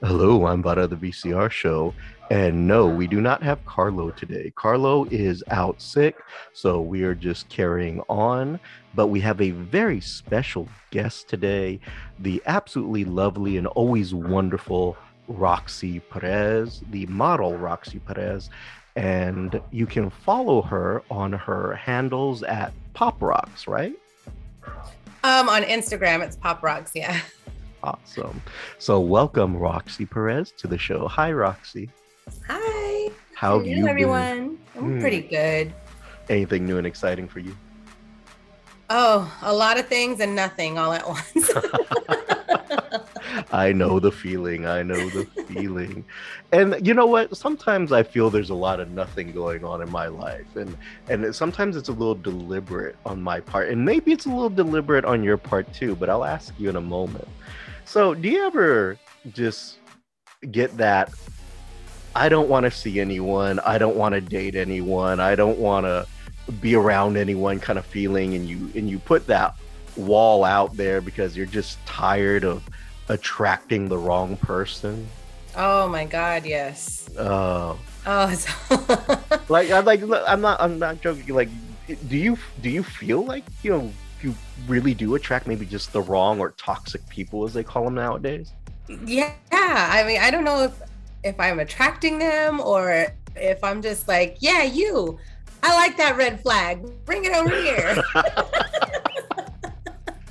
Hello, I'm Vada the VCR show. And no, we do not have Carlo today. Carlo is out sick, so we are just carrying on. But we have a very special guest today, the absolutely lovely and always wonderful Roxy Perez, the model Roxy Perez. And you can follow her on her handles at Pop Rocks, right? Um, on Instagram, it's Pop Rocks, yeah. Awesome. So welcome Roxy Perez to the show. Hi, Roxy. Hi. How have you been? everyone? I'm Hmm. pretty good. Anything new and exciting for you? Oh, a lot of things and nothing all at once. I know the feeling. I know the feeling. And you know what? Sometimes I feel there's a lot of nothing going on in my life. And and sometimes it's a little deliberate on my part. And maybe it's a little deliberate on your part too, but I'll ask you in a moment. So, do you ever just get that I don't want to see anyone, I don't want to date anyone, I don't want to be around anyone kind of feeling and you and you put that wall out there because you're just tired of attracting the wrong person. oh my God, yes. Uh, Oh, it's like I'm like I'm not I'm not joking. Like, do you do you feel like you know you really do attract maybe just the wrong or toxic people as they call them nowadays? yeah. I mean, I don't know if if I'm attracting them or if I'm just like, yeah, you. I like that red flag. Bring it over here.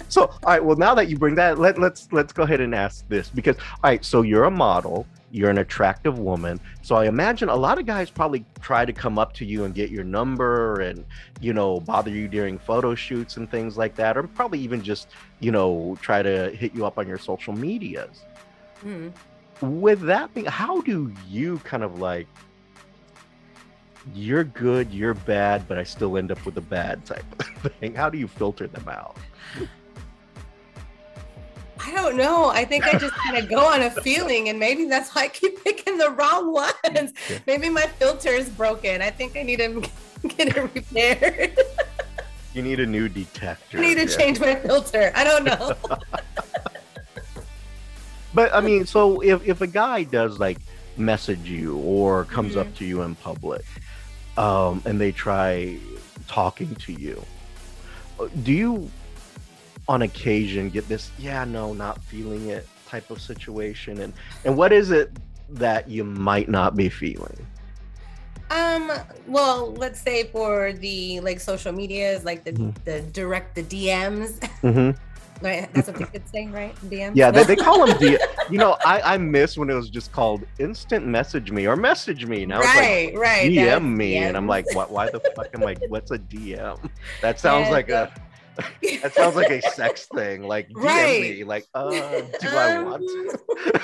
So, all right. Well, now that you bring that, let let's let's go ahead and ask this because, all right. So you're a model. You're an attractive woman. So I imagine a lot of guys probably try to come up to you and get your number and you know bother you during photo shoots and things like that, or probably even just you know try to hit you up on your social medias. Hmm. With that being, how do you kind of like? You're good, you're bad, but I still end up with a bad type of thing. How do you filter them out? I don't know. I think I just kind of go on a feeling, and maybe that's why I keep picking the wrong ones. Yeah. Maybe my filter is broken. I think I need to get it repaired. You need a new detector. I need to yeah. change my filter. I don't know. But I mean, so if if a guy does like message you or comes Mm-hmm. up to you in public, um, and they try talking to you, uh, do you, on occasion, get this? Yeah, no, not feeling it type of situation, and and what is it that you might not be feeling? Um, well, let's say for the like social medias, like the Mhm. the direct the DMs, hmm right? That's what they could say, right? DMs. Yeah, they, they call them. D- you know, I I miss when it was just called instant message me or message me. Now it's like right, right. DM me, and I'm like, what? Why the fuck am I? What's a DM? That sounds Yeah, like a that sounds like a sex thing. Like DM Right. me, like, uh, do I want to?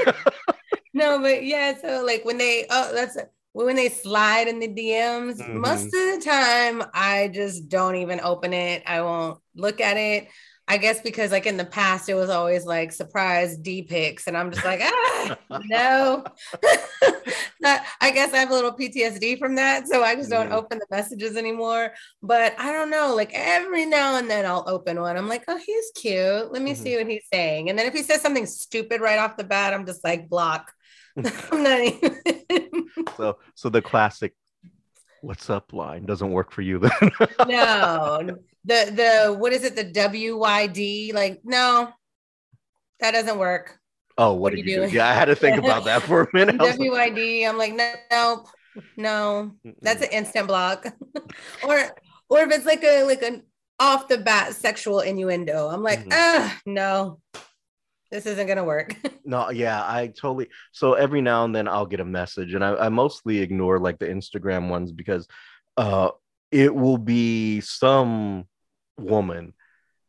Um, no, but yeah, so like when they oh that's when they slide in the DMs, Mhm. most of the time I just don't even open it. I won't look at it. I guess because like in the past it was always like surprise D pics, and I'm just like, ah, no. I guess I have a little PTSD from that, so I just don't Mhm. open the messages anymore. But I don't know, like every now and then I'll open one. I'm like, oh, he's cute. Let me Mhm. see what he's saying. And then if he says something stupid right off the bat, I'm just like, block. I'm not even. So, so the classic "What's up" line doesn't work for you then. no, the the what is it? The WYD? Like, no, that doesn't work. oh, what, What are did you you do? doing? Yeah, I had to think about that for a minute. I was like, WYD. I'm like, no, no, no. That's an instant block. or or if it's like a like an off the bat sexual innuendo, I'm like, ah, no, this isn't gonna work. No, yeah, I totally. So every now and then I'll get a message, and I, I mostly ignore like the Instagram ones because uh, it will be some woman,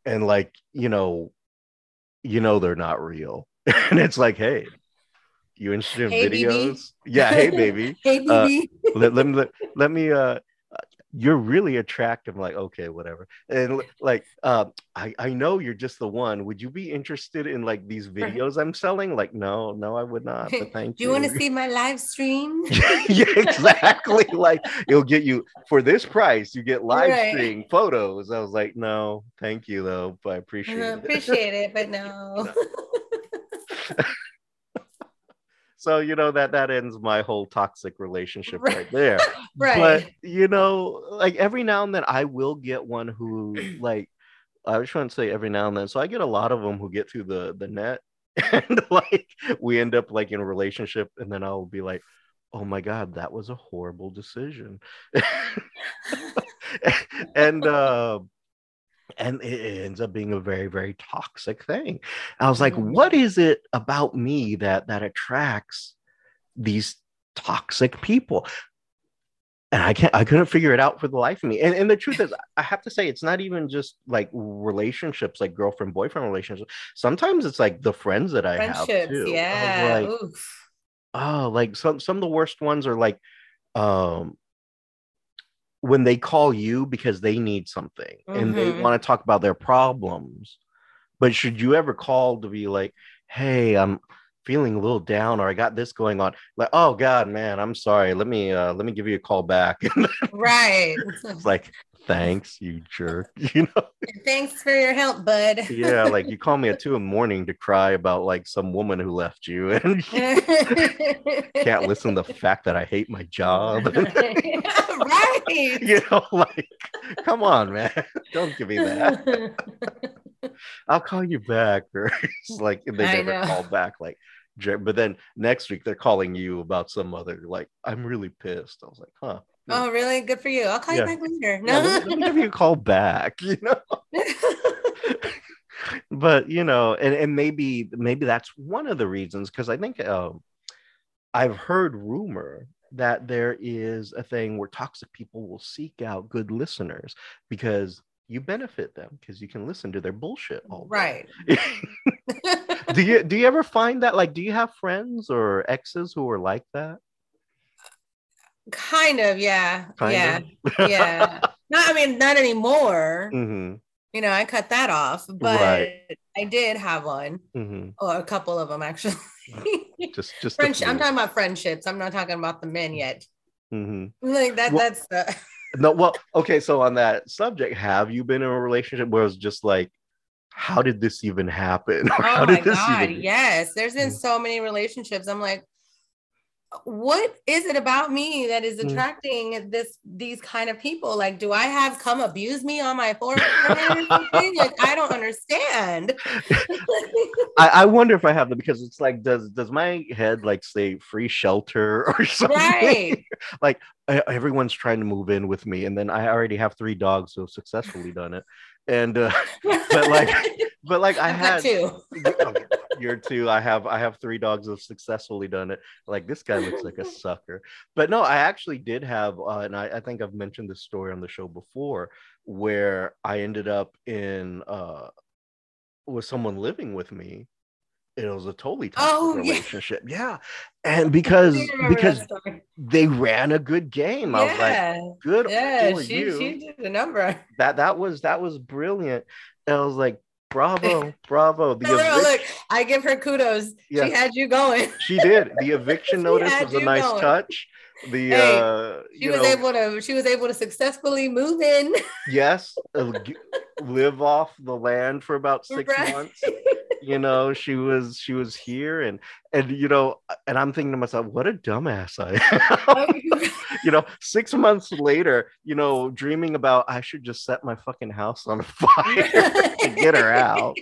and like you know, you know they're not real, and it's like, hey, you interested in Hey, videos? Yeah, hey baby, hey, Uh, let, let me let, let me uh you're really attractive I'm like okay whatever and like uh I, I know you're just the one would you be interested in like these videos i'm selling like no no i would not but thank you. Do you want to see my live stream? yeah exactly like it'll get you for this price you get live Right. stream photos i was like no thank you though but i appreciate Uh, it appreciate it, but no. So you know that that ends my whole toxic relationship Right. right there. right. But you know, like every now and then I will get one who like I was trying to say every now and then. So I get a lot of them who get through the the net and like we end up like in a relationship and then I'll be like, "Oh my god, that was a horrible decision." and uh and it ends up being a very very toxic thing. I was like, Mhm. "What is it about me that that attracts these toxic people?" and I can't I couldn't figure it out for the life of me. And and the truth is I have to say it's not even just like relationships like girlfriend boyfriend relationships. Sometimes it's like the friends that I have too. Yeah. Like, Oof. oh, like some some of the worst ones are like um when they call you because they need something and they Mhm. want to talk about their problems. But should you ever call to be like, hey, I'm feeling a little down or I got this going on? Like, oh God, man, I'm sorry. Let me uh let me give you a call back. Right. it's like, thanks, you jerk. You know? Thanks for your help, bud. Yeah, like you call me at two in the morning to cry about like some woman who left you and you can't listen to the fact that I hate my job. right. you know, like, come on, man. Don't give me that. I'll call you back. Or it's like they I never know. call back. Like, but then next week they're calling you about some other, like, I'm really pissed. I was like, huh. Oh, really? Good for you. I'll call Yeah. you back later. Yeah, let, me, let me give you a call back, you know. but you know, and, and maybe maybe that's one of the reasons because I think um, I've heard rumor that there is a thing where toxic people will seek out good listeners because you benefit them because you can listen to their bullshit all right. do you do you ever find that like do you have friends or exes who are like that? Kind of, yeah. Kind yeah. of? Yeah. Not I mean, not anymore. hmm You know, I cut that off, but Right. I did have one. hmm Or a couple of them actually. Just just Friendship. I'm talking about friendships. I'm not talking about the men yet. Mhm. Like that. Well- that's the. No, well, okay. So on that subject, have you been in a relationship where it's just like, how did this even happen? Or Oh my this god! even- Yes, there's been Mm. so many relationships. I'm like, what is it about me that is Mm. attracting this these kind of people? Like, do I have come abuse me on my forehead or something? Like, I don't understand. I, I wonder if I have them because it's like, does does my head like say free shelter or something? right. like e- everyone's trying to move in with me, and then I already have three dogs who have successfully done it, and uh, but like, but like I had two. You're two. I have I have three dogs who have successfully done it. Like this guy looks like a sucker. But no, I actually did have, uh, and I, I think I've mentioned this story on the show before, where I ended up in uh with someone living with me. It was a totally toxic Oh, relationship. Yeah. And because I do remember because they ran a good game. I was like, yeah, good yeah, she you she did the number. that that was that was brilliant. And I was like, bravo, bravo. The Look, evic- look, I give her kudos. Yeah. She had you going. she did. The eviction notice was a nice going. touch. The Hey, uh She was know, able to. She was able to successfully move in. yes, uh, live off the land for about six Right. months. You know, she was she was here and and you know, and I'm thinking to myself, what a dumbass I am. you know, six months later, you know, dreaming about I should just set my fucking house on fire to get her out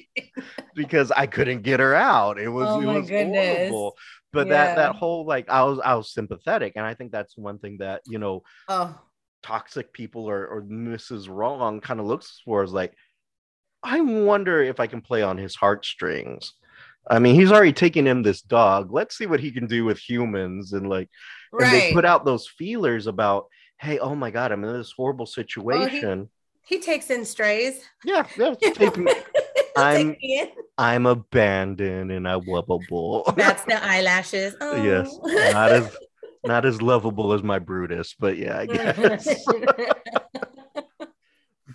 because I couldn't get her out. It was Oh it was goodness. horrible. But that Yeah. that whole like I was I was sympathetic, and I think that's one thing that you know oh, toxic people or or Mrs. Wrong kind of looks for is like, I wonder if I can play on his heartstrings. I mean, he's already taken him this dog. Let's see what he can do with humans, and like, and they right. put out those feelers about, hey, oh my god, I'm in this horrible situation. he takes in strays. yeah, yeah. He'll I'm- take me in. I'm abandoned and I lovable. That's the eyelashes. Oh. yes, not as not as lovable as my Brutus, but yeah, I guess.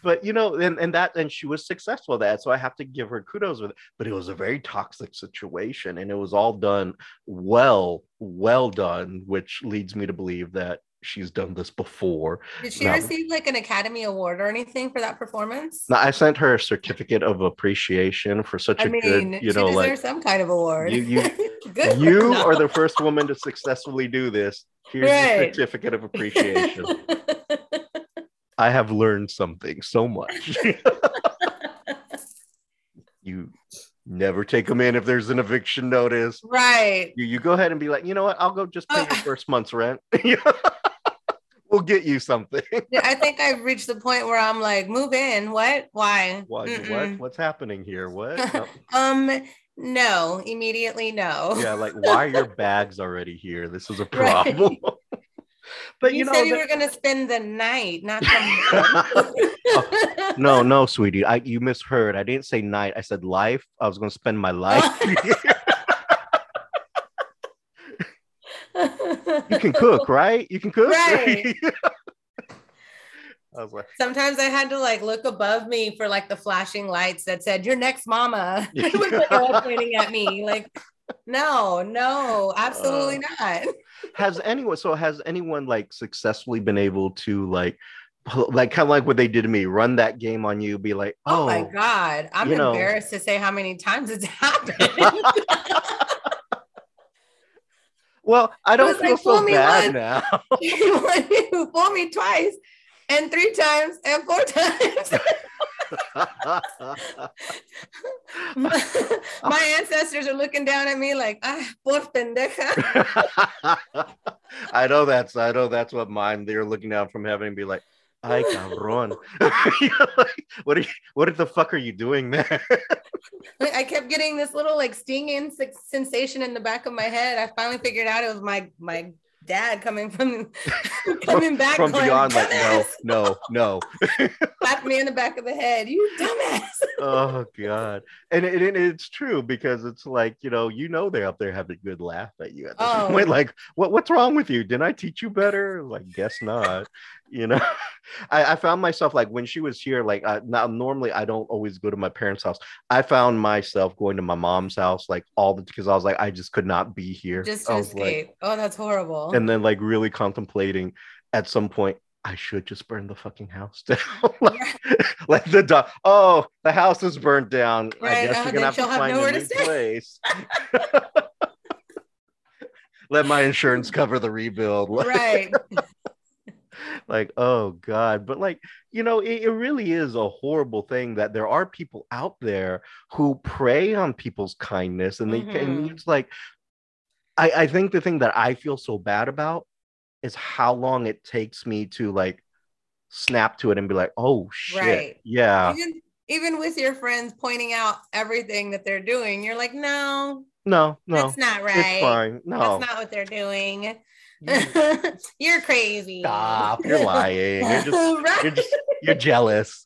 but you know, and, and that and she was successful at that. So I have to give her kudos with it. But it was a very toxic situation and it was all done well, well done, which leads me to believe that she's done this before. Did she No. receive like an Academy Award or anything for that performance? No, I sent her a certificate of appreciation for such I a mean, good, you she know, deserves like some kind of award. you- you- Good. You are the first woman to successfully do this. Here's Right. your certificate of appreciation. I have learned something so much. you never take them in if there's an eviction notice. right. You, you go ahead and be like, you know what? I'll go just pay your Uh. first month's rent. We'll get you something. I think I've reached the point where I'm like, move in. What? Why? What? What? What's happening here? What? No. Um, no, immediately no. Yeah, like why are your bags already here? This is a Right. problem. but you, you, know, said you the- were gonna spend the night, not the no, no, sweetie, I you misheard. I didn't say night. I said life. I was going to spend my life. You can cook, right? You can cook. Right. I like, Sometimes I had to like look above me for like the flashing lights that said "Your next mama." like all pointing at me. Like, no, no, absolutely Uh, not. has anyone? So has anyone like successfully been able to like, like kind of like what they did to me, run that game on you, be like, Oh, oh, my god, I'm you know. embarrassed to say how many times it's happened. Well, I don't feel like, so me bad now. you fooled me twice, and three times, and four times. my ancestors are looking down at me like, ah, por pendeja. I know that's I know that's what mine. They're looking down from heaven and be like, "Ay cabrón, what are you, what the fuck are you doing there?" I kept getting this little like stinging sensation in the back of my head. I finally figured out it was my my dad coming from coming back from going, beyond. Like, no, no, no. slapped me in the back of the head. You dumbass. Oh god, and it, it- it's true because it's like you know you know they're up there having a good laugh at you at this Oh. point. Like, what what's wrong with you? Didn't I teach you better? Like, guess not. You know, I, I found myself like when she was here. Like, I, now normally I don't always go to my parents' house. I found myself going to my mom's house like all the because I was like I just could not be here. Just to was like, escape. oh, that's horrible. and then like really contemplating at some point. I should just burn the fucking house down. like, like the dog. Oh, the house is burnt down. Right, I guess oh, you're gonna have to she'll have find a new stay. place. Let my insurance cover the rebuild. Right. Like, oh god. But like, you know, it, it really is a horrible thing that there are people out there who prey on people's kindness, and they and Mhm. it's like, I I think the thing that I feel so bad about is how long it takes me to like snap to it and be like, oh shit, Right. yeah, even, even with your friends pointing out everything that they're doing, you're like, no, no, no, that's not right. it's fine. No, That's not what they're doing. You- mm. you're crazy. stop, you're lying. You're just Right? you're just you're jealous.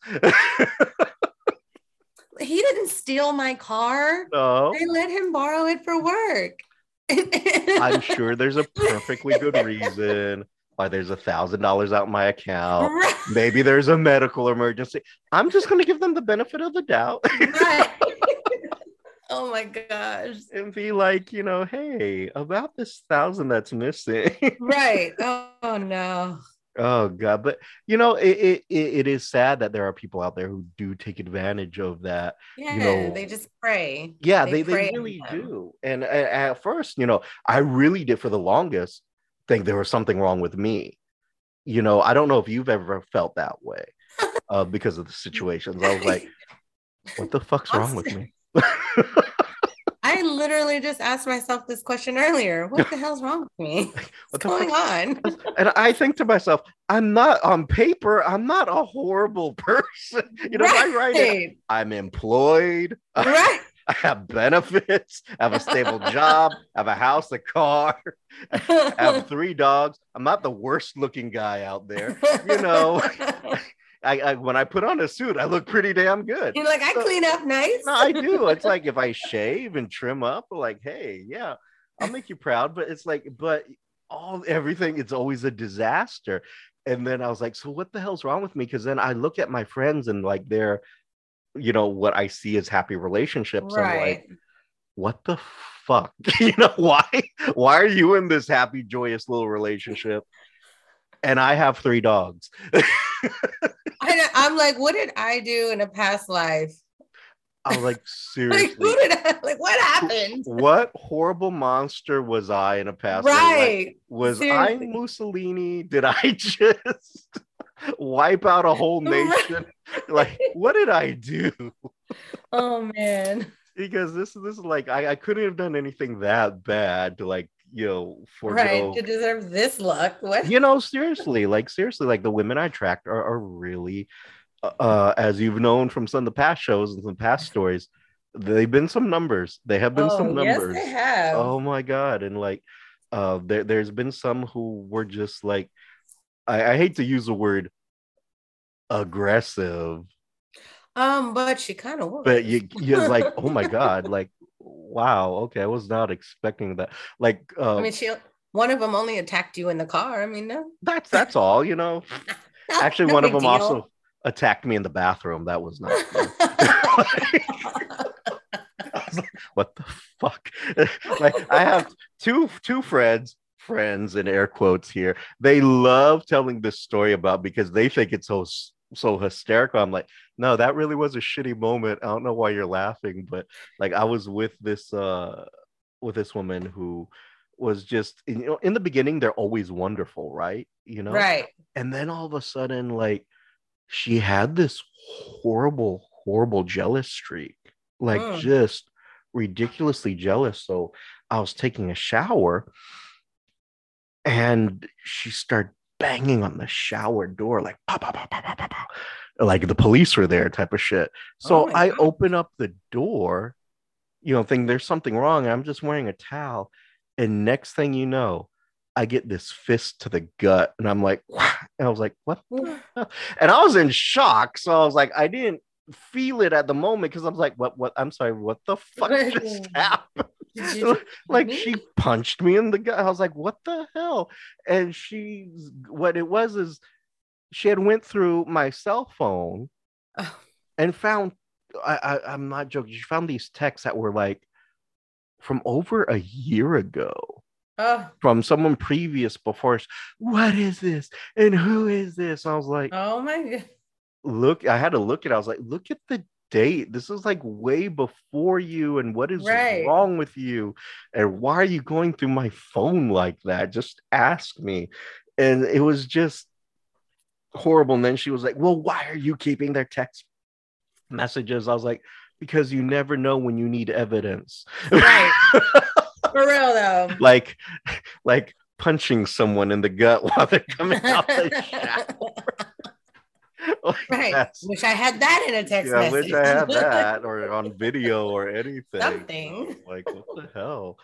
He didn't steal my car. no, I let him borrow it for work. I'm sure there's a perfectly good reason why there's a thousand dollars out in my account. Right. Maybe there's a medical emergency. I'm just gonna give them the benefit of the doubt Right. Oh my gosh. and be like, you know, hey, about this thousand that's missing. Right. Oh, no. oh god, but you know, it, it it is sad that there are people out there who do take advantage of that. Yeah, know, they just pray. Yeah, They they, they, really do. And at first, you know, I really did for the longest think there was something wrong with me. You know, I don't know if you've ever felt that way uh, because of the situations. I was like, what the fuck's wrong with me? I literally just asked myself this question earlier. What the hell's wrong with me? What's the going on? and I think to myself, I'm not on paper, I'm not a horrible person. You know, if I write it, I'm employed, Right. I have benefits, I have a stable job, I have a house, a car, I have three dogs. I'm not the worst looking guy out there. You know, I, I when I put on a suit, I look pretty damn good. You're like, I So- clean up nice. No, I do. It's like if I shave and trim up, like, hey, yeah, I'll make you proud. But it's like, but all everything, it's always a disaster. And then I was like, so what the hell's wrong with me? Because then I look at my friends and like they're, you know, what I see as happy relationships. I'm like, right. what the fuck? you know, why? Why are you in this happy, joyous little relationship? And I have three dogs. I, I'm like, what did I do in a past life I was like, seriously. like, who did I, like what happened? What horrible monster was I in a past? life? Right. Like, was Seriously. I Mussolini? Did I just wipe out a whole nation? like, what did I do? oh man. Because this this is like I, I couldn't have done anything that bad to like you know forego Right. To deserve this luck. What? you know seriously like seriously like the women i tracked are, are really uh, as you've known from some of the past shows and some past stories they've been some numbers they have been some Oh, yes, numbers they have. oh my god and like uh there, there's been some who were just like I, I hate to use the word aggressive Um, but she kind of was. but you you're like oh my god like wow okay i was not expecting that like uh, I mean, she one of them only attacked you in the car. I mean, no. that's that's all you know Actually, No one of them deal. also attacked me in the bathroom. That was not. fun. I was like, what the fuck? like, I have two two friends, friends in air quotes here. They love telling this story about because they think it's so so hysterical. I'm like, no, that really was a shitty moment. I don't know why you're laughing, but like, I was with this uh with this woman who was just you know in the beginning they're always wonderful right you know right. and then all of a sudden like she had this horrible horrible jealous streak like Mm. just ridiculously jealous so i was taking a shower and she started banging on the shower door like pow, pow, pow, pow, pow, pow. like the police were there type of shit oh so Oh i God. open up the door you know think there's something wrong i'm just wearing a towel and next thing you know i get this fist to the gut and i'm like "Wha-" and i was like what and i was in shock so i was like i didn't feel it at the moment because i was like what what i'm sorry what the fuck just happened like she punched me in the gut. I was like, "What the hell?" And she, what it was is, she had went through my cell phone Oh. and found. I, I I'm not joking. She found these texts that were like from over a year ago Oh, from someone previous before. What is this? And who is this? I was like, oh my god. look. I had to look at. it. I was like, look at the date. This is like way before you. And what is Right. wrong with you? And why are you going through my phone like that? Just ask me. And it was just horrible. And then she was like, well, why are you keeping their text messages? I was like, because you never know when you need evidence. Right. For real though. like, like punching someone in the gut while they're coming out the shower. Like, right. that's- Wish I had that in a text yeah, I wish I had that or on video or anything. Something. Like, what the hell?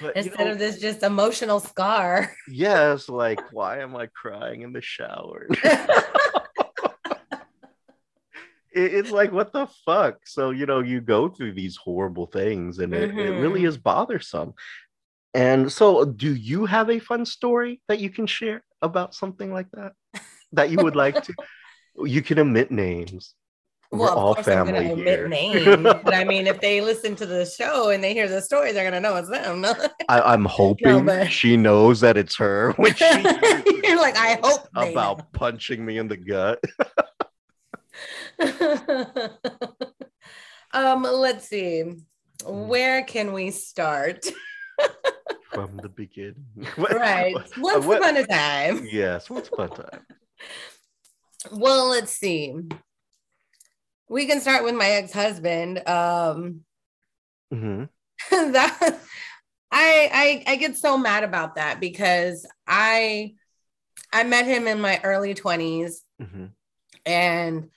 But you Instead know, of this just emotional scar. yes, like, why am I crying in the shower? It's like, what the fuck? So, you know, you go through these horrible things and it, it really Mhm. is bothersome. And so, do you have a fun story that you can share about something like that that you would like to? You can omit names. We're well, of all course I'm family gonna here. omit names. but I mean, if they listen to the show and they hear the story, they're gonna know it's them. I, I'm hoping but- she knows that it's her when she You're like, I hope they about punching me in the gut. um, let's see. Where can we start? from the beginning. What- right. Once what- upon a time. Yes, what's fun time? Well, let's see. We can start with my ex-husband. Um hmm that I, I I get so mad about that because I I met him in my early 20s hmm and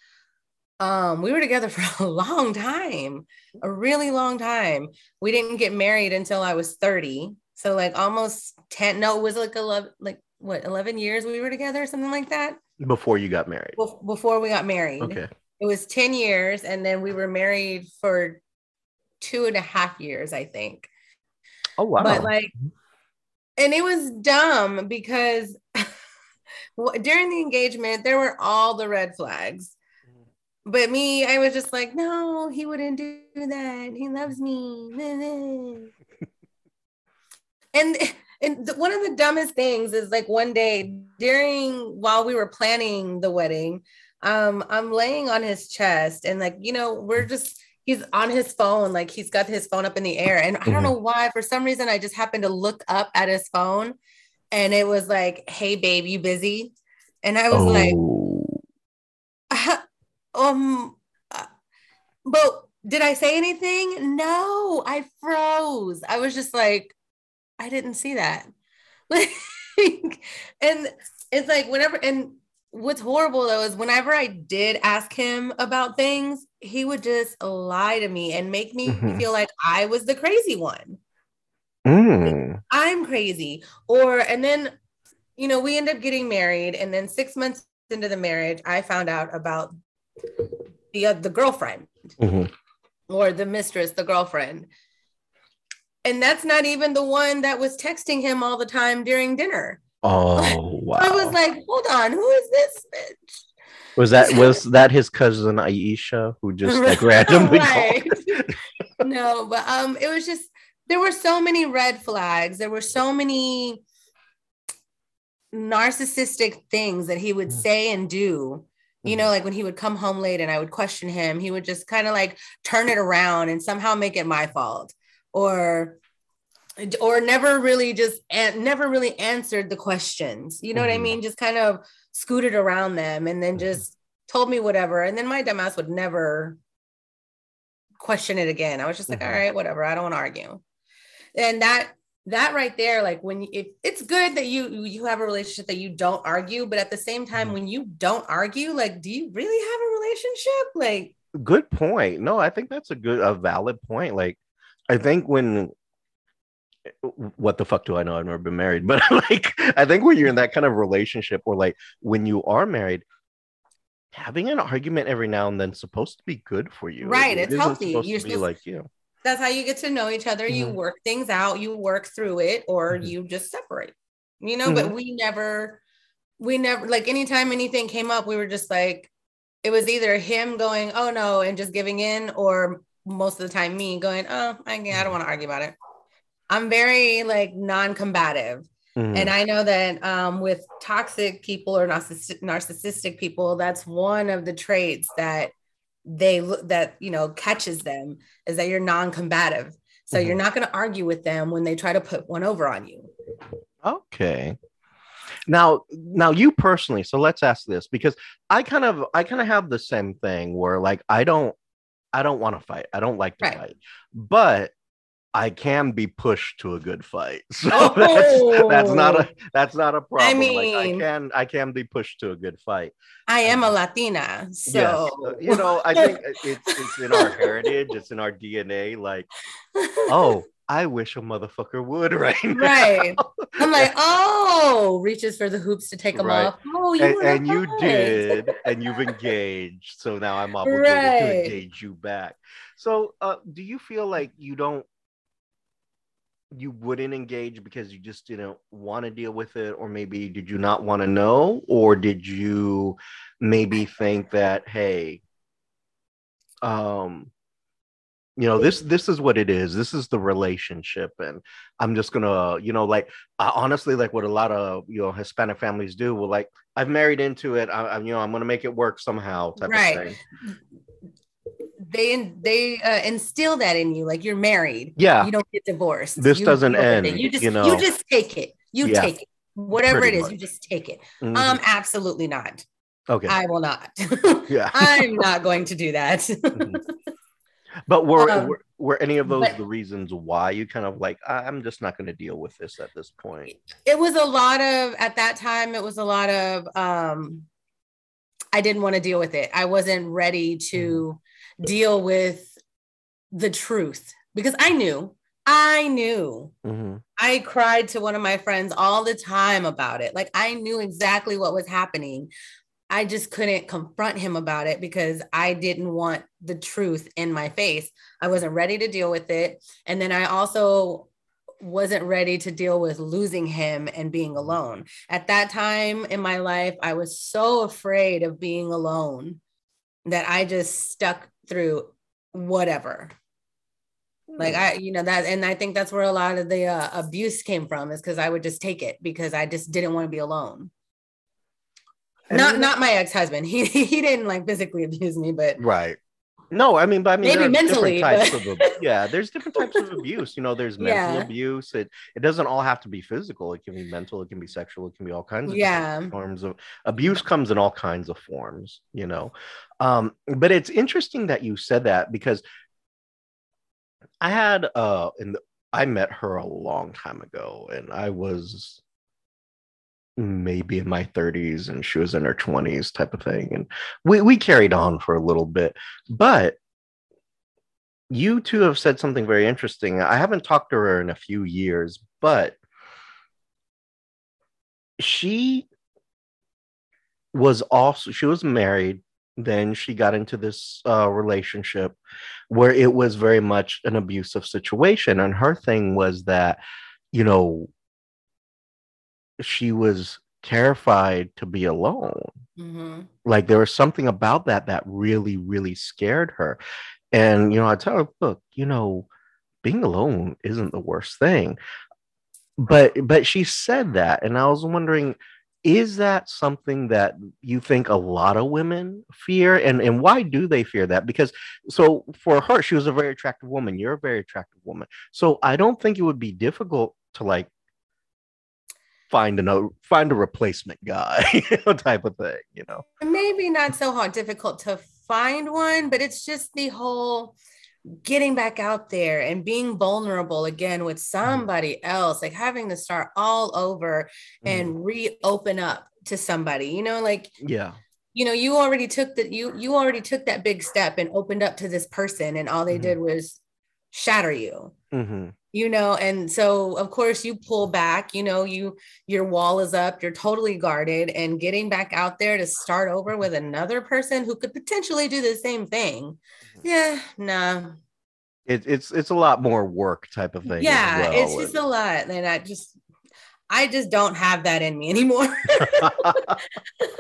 um we were together for a long time a really long time. We didn't get married until i was 30 so like almost 10 no it was like 11 like what 11 years we were together something like that Before you got married. Before we got married. Okay. it was 10 years and then we were married for two and a half years i think. Oh wow. but like and it was dumb because during the engagement there were all the red flags. Mm-hmm. But me i was just like no he wouldn't do that. He loves me. And and th- one of the dumbest things is like one day during while we were planning the wedding um i'm laying on his chest and like you know we're just he's on his phone, like he's got his phone up in the air. And I don't Mhm. know why, for some reason, I just happened to look up at his phone and it was like, hey, babe, you busy? And I was like, Oh. um, uh, but did I say anything? No, I froze. I was just like, I didn't see that. Like, and it's like whenever, and what's horrible though is whenever I did ask him about things, he would just lie to me and make me Mhm. feel like I was the crazy one. Mm. I'm crazy. Or, and then, you know, we end up getting married. And then six months into the marriage, I found out about the, uh, the girlfriend Mhm. or the mistress, the girlfriend. And that's not even the one that was texting him all the time during dinner. Oh wow. I was like, hold on, who is this bitch? was that was that his cousin Aisha who just like randomly no, but um, it was just there were so many red flags. There were so many narcissistic things that he would Mm. say and do. You know, like when he would come home late and I would question him, he would just kind of like turn it around and somehow make it my fault, or or never really just and never really answered the questions. You know what I Mhm. mean? Just kind of scooted around them and then Mhm. just told me whatever. And then my dumbass would never question it again. I was just like, Mhm. all right, whatever. I don't want to argue. And that that right there, like when you, it, it's good that you you have a relationship that you don't argue, but at the same time, Mhm. when you don't argue, like, do you really have a relationship? Like, Good point. No, I think that's a good a valid point. Like I think when what the fuck do I know? I've never been married, but like I think when you're in that kind of relationship or like when you are married, having an argument every now and then is supposed to be good for you. Right, It it's healthy. Supposed You're to be supposed- like you. that's how you get to know each other. You Mhm. work things out, you work through it, or Mhm. you just separate. You know, but we never, we never like anytime anything came up, we were just like, it was either him going, oh no, and just giving in, or most of the time me going, oh, I, I don't want to argue about it. I'm very like non-combative. Mhm. And I know that um, with toxic people or narciss- narcissistic people, that's one of the traits that they that you know catches them is that you're non-combative. So you're Mhm. not going to argue with them when they try to put one over on you. Okay. Now, now you personally, so let's ask this because I kind of I kind of have the same thing where like I don't I don't want to fight. I don't like to Right. fight. But I can be pushed to a good fight. So Oh. that's that's not a that's not a problem. like I mean- can I can be pushed to a good fight. I am a Latina, so uh, you know, I think it's it's in our heritage, it's in our DNA like, oh, I wish a motherfucker would right now. right. I'm like, oh, reaches for the hoops to take them Right. off. Oh, you and, and you did and you've engaged so now i'm obligated to engage you back so uh, do you feel like you don't you wouldn't engage because you just didn't want to deal with it or maybe did you not want to know or did you maybe think that hey um you know this this is what it is this is the relationship and i'm just gonna you know like uh, honestly like what a lot of you know hispanic families do well like i've married into it I, I you know i'm gonna make it work somehow type Right. of thing They they uh, instill that in you, like you're married. yeah You don't get divorced. This You doesn't end, You just you know? you, just take it. You Yeah. take it. Whatever Pretty it is, much. you just take it. Mhm. Um, absolutely not. okay I will not. yeah I'm not going to do that. Mhm. but were, Um, were were any of those but- the reasons why you kind of like "I- i'm just not gonna deal with this at this point it was a lot of at that time it was a lot of um i didn't want to deal with it. I wasn't ready to deal with the truth. Because i knew i knew. Mhm. i cried to one of my friends all the time about it. Like i knew exactly what was happening i just couldn't confront him about it because i didn't want the truth in my face i wasn't ready to deal with it and then i also wasn't ready to deal with losing him and being alone. At that time in my life, I was so afraid of being alone that I just stuck through whatever. Like I, you know, that, and I think that's where a lot of the uh, abuse came from is because I would just take it because I just didn't want to be alone. And not, not my ex husband. He he didn't like physically abuse me, but right No, I mean, but I mean, Maybe mentally, types but- of yeah. There's different types of abuse. You know, there's mental Yeah. abuse. It it doesn't all have to be physical. It can be mental. It can be sexual. It can be all kinds of Yeah. forms of abuse. Comes in all kinds of forms. You know, um, but it's interesting that you said that because I had uh, in the, I met her a long time ago, and I was maybe in my 30s and she was in her 20s type of thing and we we carried on for a little bit. But you two have said something very interesting. I haven't talked to her in a few years but she was also she was married then she got into this uh, relationship where it was very much an abusive situation. And her thing was that you know she was terrified to be alone. Hmm like there was something about that that really really scared her. And you know i tell her look you know being alone isn't the worst thing. But but she said that and i was wondering is that something that you think a lot of women fear? And and why do they fear that? Because so for her she was a very attractive woman. You're a very attractive woman. So i don't think it would be difficult to like find a find a replacement guy you know, type of thing you know? Maybe not so hard difficult to find one but it's just the whole getting back out there and being vulnerable again with somebody else like having to start all over and reopen up to somebody you know like yeah. you know you already took that you you already took that big step and opened up to this person and all they Mhm. did was shatter you. Hmm you know and so of course you pull back you know you your wall is up you're totally guarded and getting back out there to start over with another person who could potentially do the same thing mm-hmm. yeah no it, it's it's a lot more work type of thing yeah well, it's just a lot and i just i just don't have that in me anymore.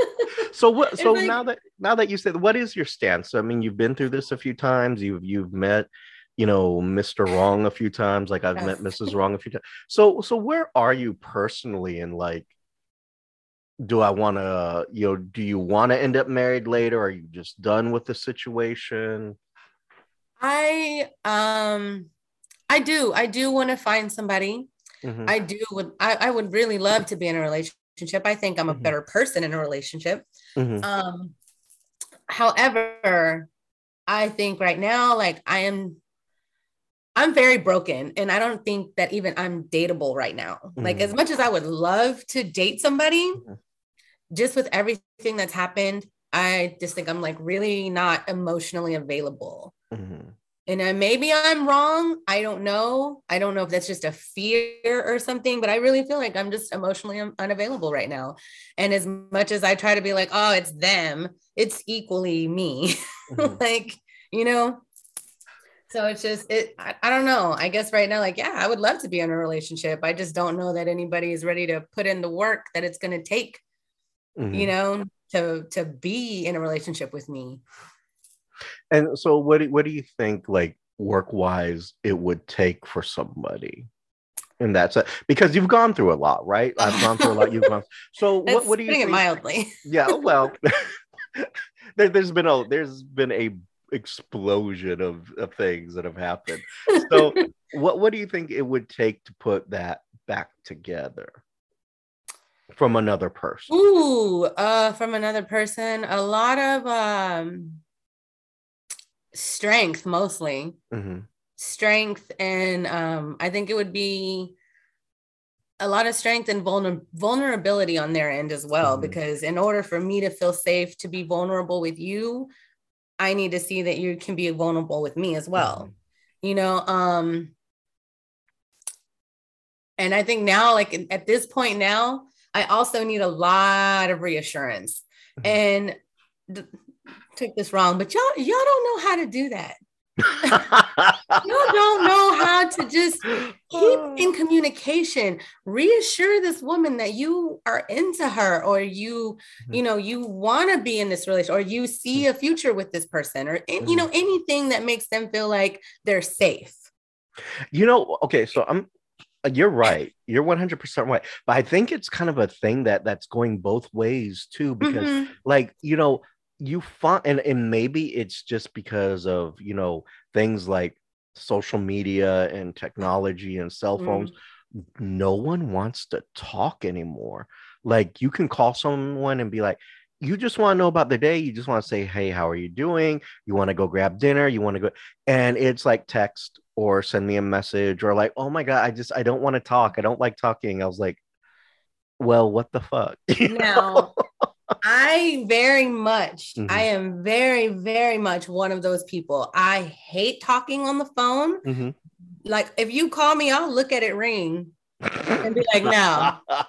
So what so like- now that now that you said what is your stance? I mean you've been through this a few times you've you've met you know mr wrong a few times like i've met mrs wrong a few times so so where are you personally in like do i want to you know do you want to end up married later are you just done with the situation i um i do i do want to find somebody Mhm. I do would I, I would really love to be in a relationship. I think I'm a Mhm. better person in a relationship. Mhm. Um however, I think right now, like I am I'm very broken and I don't think that even I'm dateable right now. Like Mhm. as much as I would love to date somebody, Mhm. just with everything that's happened, I just think I'm like really not emotionally available. Mhm. And uh, maybe I'm wrong. I don't know. I don't know if that's just a fear or something, but I really feel like I'm just emotionally un- unavailable right now. And as much as I try to be like, oh, it's them, it's equally me. Mhm. like, you know? So it's just, it, I, I don't know. I guess right now, like, yeah, I would love to be in a relationship. I just don't know that anybody is ready to put in the work that it's going to take, Mhm. you know, to, to be in a relationship with me. And so, what do, what do you think, like work wise, it would take for somebody? And that's it, because you've gone through a lot, right? I've gone through a lot. You've gone. So, what, what do you putting think? it mildly. Yeah, well, there, there's been a there's been a explosion of, of things that have happened. So, what what do you think it would take to put that back together from another person? Ooh, uh, from another person, a lot of um strength mostly. Mhm. Strength and um I think it would be a lot of strength and vulner- vulnerability on their end as well Mhm. because in order for me to feel safe to be vulnerable with you, I need to see that you can be vulnerable with me as well. You know, um and I think now like at this point now, I also need a lot of reassurance. Mhm. And th- take this wrong, but y'all y'all don't know how to do that. Y'all don't know how to just keep in communication reassure this woman that you are into her or you Mhm. you know you want to be in this relationship or you see a future with this person or you know anything that makes them feel like they're safe You know, okay, so I'm uh, you're right. You're 100% right. But I think it's kind of a thing that that's going both ways too because Mhm. like, you know, you find and, and maybe it's just because of you know things like social media and technology and cell Mm. phones no one wants to talk anymore. Like you can call someone and be like you just want to know about the day. You just want to say hey how are you doing? You want to go grab dinner? You want to go and it's like text or send me a message or like oh my god i just i don't want to talk. I don't like talking. I was like well what the fuck? You know? I very much, Mhm. I am very, very much one of those people. I hate talking on the phone. Mhm. Like, if you call me, I'll look at it ring. And be like, no.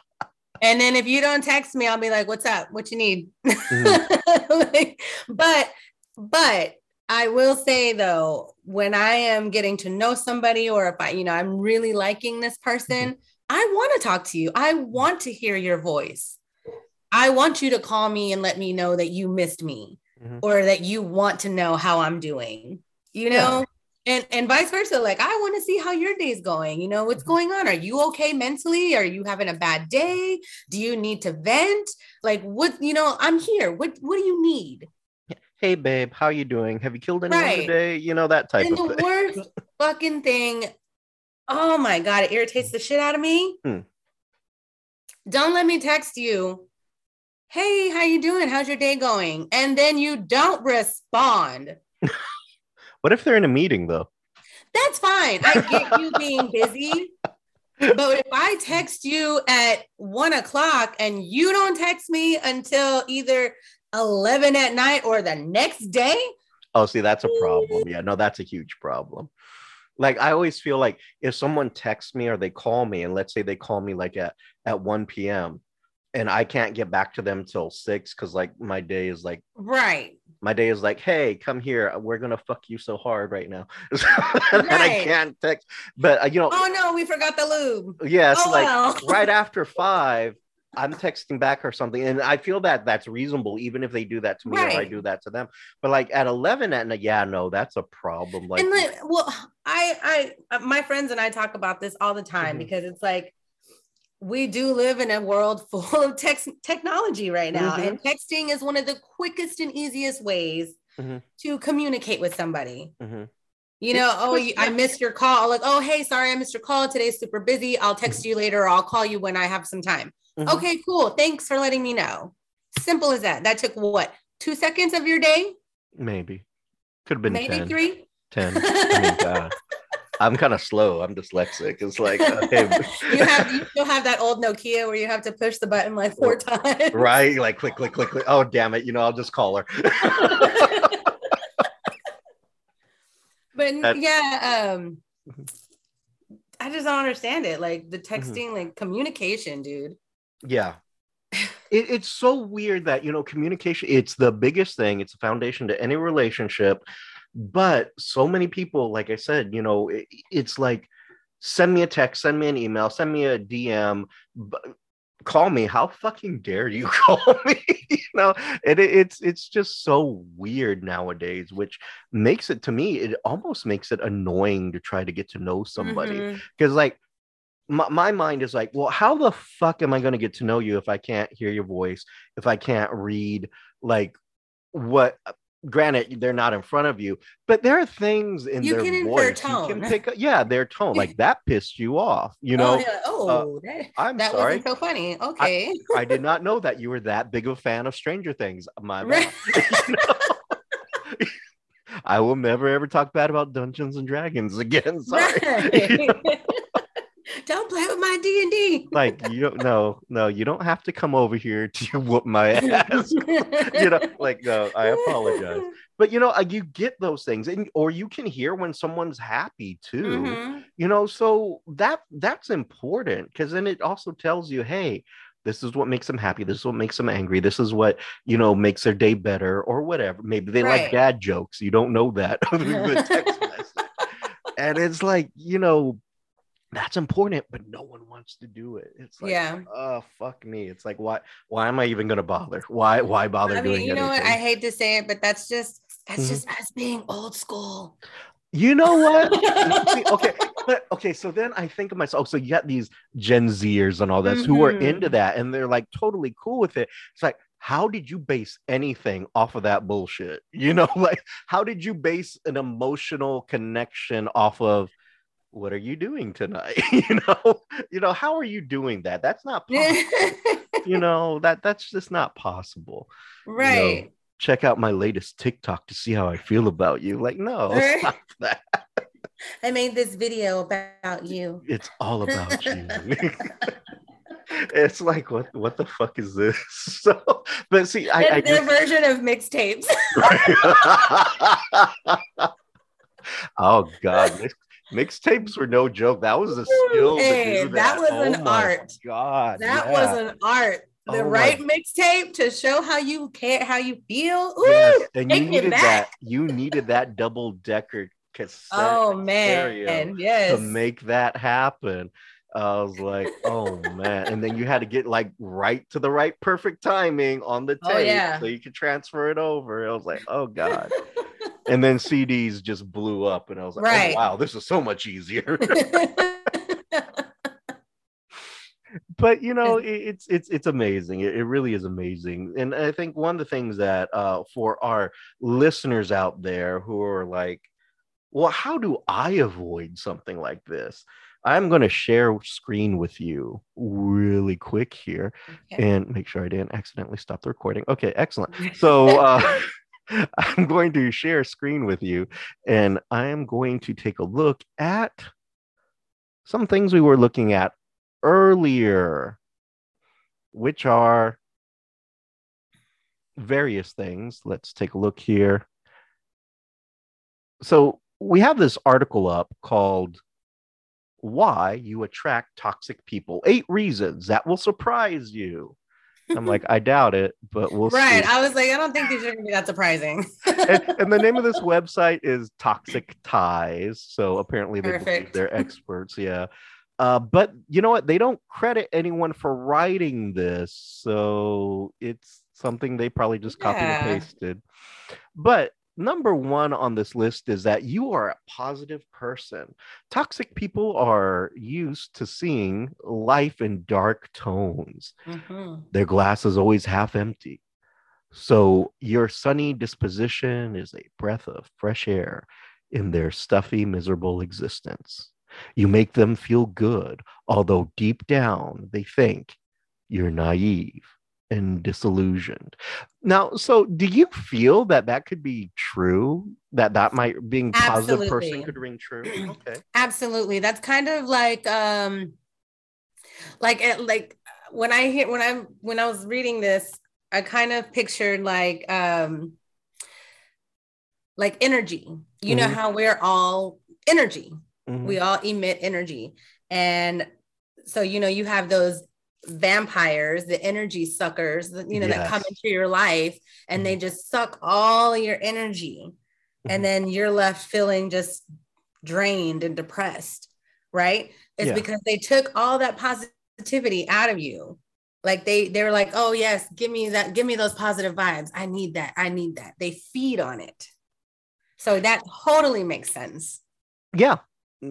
And then if you don't text me, I'll be like, what's up? What you need? Mhm. Like, but, but I will say though, when I am getting to know somebody or if I, you know, I'm really liking this person, I want to talk to you. I want to hear your voice. I want you to call me and let me know that you missed me Mhm. or that you want to know how I'm doing, you know? And and vice versa. Like, I want to see how your day's going. You know, what's Mhm. going on? Are you okay mentally? Are you having a bad day? Do you need to vent? Like, what, you know, I'm here. What what do you need? hey babe how you doing have you killed anyone Right. today you know that type and of the thing worst fucking thing, oh my god, it irritates the shit out of me. Hmm. Don't let me text you. Hey, how you doing? How's your day going? And then you don't respond. what if they're in a meeting though That's fine. I get you being busy. But if I text you at one o'clock and you don't text me until either 11 at night or the next day, oh see that's a problem mm. yeah no that's a huge problem like i always feel like if someone texts me or they call me and let's say they call me like at at 1 p.m and i can't get back to them till 6 because like my day is like right. my day is like hey come here we're gonna fuck you so hard right now and i can't text but uh, you know Oh no, we forgot the lube. yeah it's oh like well. right after five i'm texting back or something and i feel that that's reasonable even if they do that to me or i do that to them but like at 11 at night yeah no that's a problem like and like, well, I, I, my friends and I talk about this all the time Mhm. because it's like we do live in a world full of text technology right now, Mhm. and texting is one of the quickest and easiest ways Mhm. to communicate with somebody. Mhm. You know, oh, you, I missed your call. Like, oh, hey, sorry, I missed your call. Today's super busy. I'll text you later, or I'll call you when I have some time. Mhm. Okay, cool. Thanks for letting me know. Simple as that. That took what? Two seconds of your day? maybe could have been Maybe 10 three. 10 I mean. I'm kind of slow i'm dyslexic it's like okay you have you still have that old Nokia where you have to push the button like four times. right like click click click click oh damn it you know i'll just call her but That- yeah, um I just don't understand it. Like the Mm-hmm. texting, like communication, dude. Yeah. It, it's so weird that, you know, communication, it's the biggest thing. It's a foundation to any relationship. But so many people, like I said, you know, it, it's like, send me a text, send me an email, send me a DM, but call me. How fucking dare you call me? you know, and it, it's it's just so weird nowadays, which makes it to me, it almost makes it annoying to try to get to know somebody mm-hmm. because like my, my mind is like well how the fuck am i going to get to know you if i can't hear your voice if i can't read like what granted they're not in front of you but there are things in You their can voice you can pick up yeah their tone like that pissed you off you oh, know oh, yeah. Uh, oh that, i'm that sorry wasn't so funny. Okay. i did not know that you were that big of a fan of stranger things my bad Right. I will never ever talk bad about dungeons and dragons again sorry You know? Right. Don't play with my D and D. like you don't no no you don't have to come over here to whoop my ass you know like no i apologize but you know uh, you get those things and or you can hear when someone's happy too Mhm. you know so that that's important because then it also tells you hey this is what makes them happy this is what makes them angry this is what you know makes their day better or whatever maybe they like Right. dad jokes you don't know that through the text message and it's like you know that's important but no one wants to do it it's like yeah. oh fuck me it's like why why am i even gonna bother why why bother I mean, doing you know what? I hate to say it, but that's just that's Mhm. just us being old school. you know what okay but okay so then i think of myself so you got these gen zers and all this who are Mhm. into that and they're like totally cool with it it's like how did you base anything off of that bullshit? You know, like how did you base an emotional connection off of what are you doing tonight? you know, you know, how are you doing that? That's not possible. you know, that that's just not possible. Right. You know, check out my latest TikTok to see how I feel about you. Like, no, stop that. I made this video about you. It's all about you. it's like what what the fuck is this? So, but see, I, I their just, version of mixtapes. oh god, mixtapes were no joke. That was a skill. Hey, that. that. was Oh an art. God, That yeah. was an art. The Oh right mixtape to show how you care, how you feel. Ooh, Yes, and you needed that. You needed that double decker cassette Oh man, yes. to make that happen. I was like, oh man. And then you had to get like right to the right perfect timing on the oh, tape Oh, yeah. so you could transfer it over. I was like, oh God. and then CDs just blew up, and I was like, Right. oh wow, this is so much easier. but you know, it, it's it's it's amazing. It, it really is amazing. And I think one of the things that uh for our listeners out there who are like, well, how do I avoid something like this? I'm going to share screen with you really quick here Okay. and make sure I didn't accidentally stop the recording. Okay, excellent. So uh, I'm going to share screen with you and I am going to take a look at some things we were looking at earlier, which are various things. Let's take a look here. So we have this article up called Why You Attract Toxic People Eight Reasons That Will Surprise You. I'm like, I doubt it, but we'll right. see. I was like, I don't think these are gonna be that surprising. and, and the name of this website is Toxic Ties. So apparently they they're experts. Yeah. Uh, but you know what? They don't credit anyone for writing this. So it's something they probably just copied Yeah. and pasted. But number one on this list is that you are a positive person. Toxic people are used to seeing life in dark tones Mhm. their glass is always half empty. So your sunny disposition is a breath of fresh air in their stuffy, miserable existence. You make them feel good, although deep down they think you're naive and disillusioned. Now, so do you feel that that could be true? That that might being positive person could ring true? Okay. Absolutely. That's kind of like um like it like when I hear when I'm when I was reading this, I kind of pictured like um like energy. You know Mhm. how we're all energy. Mhm. We all emit energy. And so you know you have those vampires, the energy suckers, that, you know, that come into your life and they mm-hmm. just suck all your energy. And mm-hmm. then you're left feeling just drained and depressed, right? It's Yeah. because they took all that positivity out of you. Like they they were like, "Oh yes, give me that give me those positive vibes. I need that. I need that." They feed on it. So that totally makes sense. yeah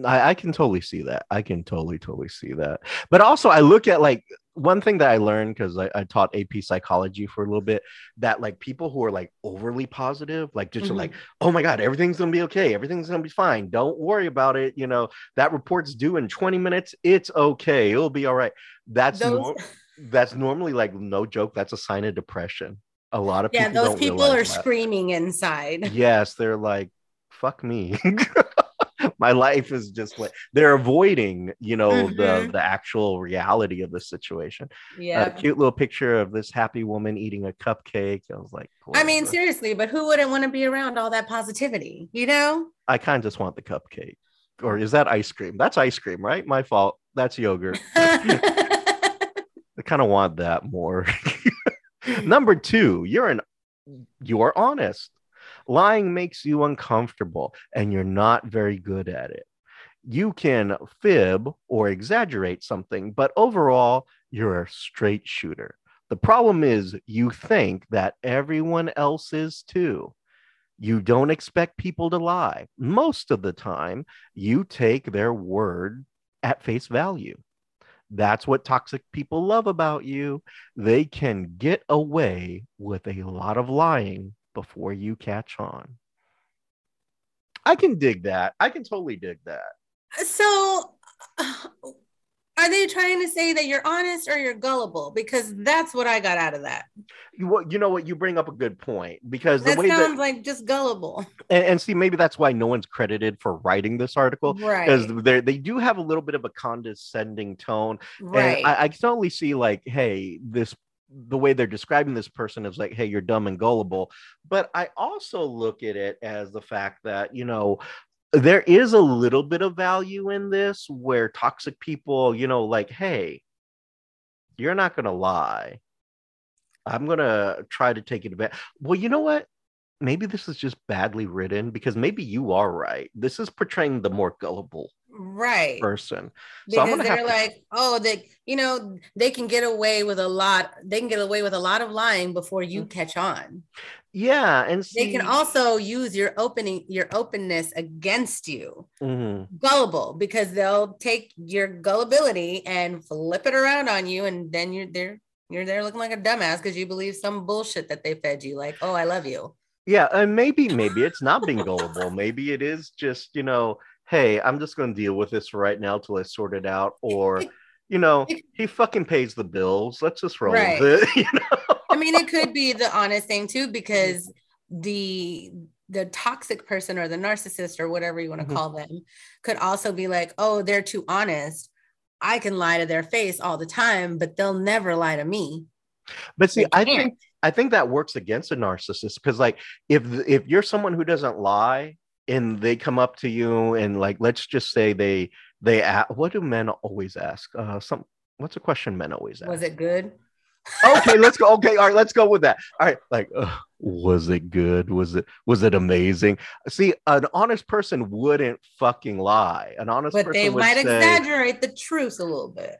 I, I can totally see that. I can totally totally see that. But also i look at like one thing that i learned because I, I taught ap psychology for a little bit that like people who are like overly positive like just Mhm. like oh my god everything's gonna be okay. Everything's gonna be fine. Don't worry about it. You know that report's due in 20 minutes. It's okay. It'll be all right. That's Those- nor- that's normally like no joke. That's a sign of depression. A lot of yeah, people those people are that. screaming inside. yes they're like fuck me my life is just like they're avoiding you know the Mhm. the actual reality of the situation. Yeah. a cute little picture of this happy woman eating a cupcake. I was like I mean, seriously, but who wouldn't want to be around all that positivity? You know? i kind of just want the cupcake. Or is that ice cream? That's ice cream right? My fault. That's yogurt. I kind of want that more. Number two you're an you are honest lying makes you uncomfortable and you're not very good at it. You can fib or exaggerate something but overall you're a straight shooter. The problem is you think that everyone else is too. You don't expect people to lie. Most of the time you take their word at face value. That's what toxic people love about you. They can get away with a lot of lying before you catch on. I can dig that. I can totally dig that. So, are they trying to say that you're honest or you're gullible? Because that's what I got out of that. You, you know what? You bring up a good point because that the way sounds that, like just gullible, and, and see, maybe that's why no one's credited for writing this article because right? they they do have a little bit of a condescending tone, Right. and I, I can only see like, hey, this the way they're describing this person is like, hey, you're dumb and gullible. But I also look at it as the fact that you know there is a little bit of value in this where toxic people, you know, like, hey, you're not gonna lie. I'm gonna try to take advantage. Well, you know what? Maybe this is just badly written because maybe you are right. This is portraying the more gullible right. person. So I'm because they're to- like, oh, they, you know, they can get away with a lot. They can get away with a lot of lying before you catch on. Yeah, and see, They can also use your opening, your openness against you. Mhm. Gullible, because they'll take your gullibility and flip it around on you, and then you're there. You're there looking like a dumbass because you believe some bullshit that they fed you. Like, oh, I love you. Yeah, and maybe maybe it's not being gullible. Maybe it is just you know, hey, I'm just going to deal with this right now till I sort it out, or you know, he fucking pays the bills. Let's just roll Right. with it. You know? I mean, it could be the honest thing too, because the the toxic person or the narcissist or whatever you want to Mhm. call them could also be like, oh, they're too honest. I can lie to their face all the time, but they'll never lie to me. But see, I think I think that works against a narcissist because, like, if if you're someone who doesn't lie and they come up to you and like, let's just say they they ask, what do men always ask? Uh, some what's a question men always ask? Was it good? okay, let's go. Okay, all right, let's go with that. All right, like, uh, was it good? Was it was it amazing? See, an honest person wouldn't fucking lie. An honest But person they might say, exaggerate the truth a little bit.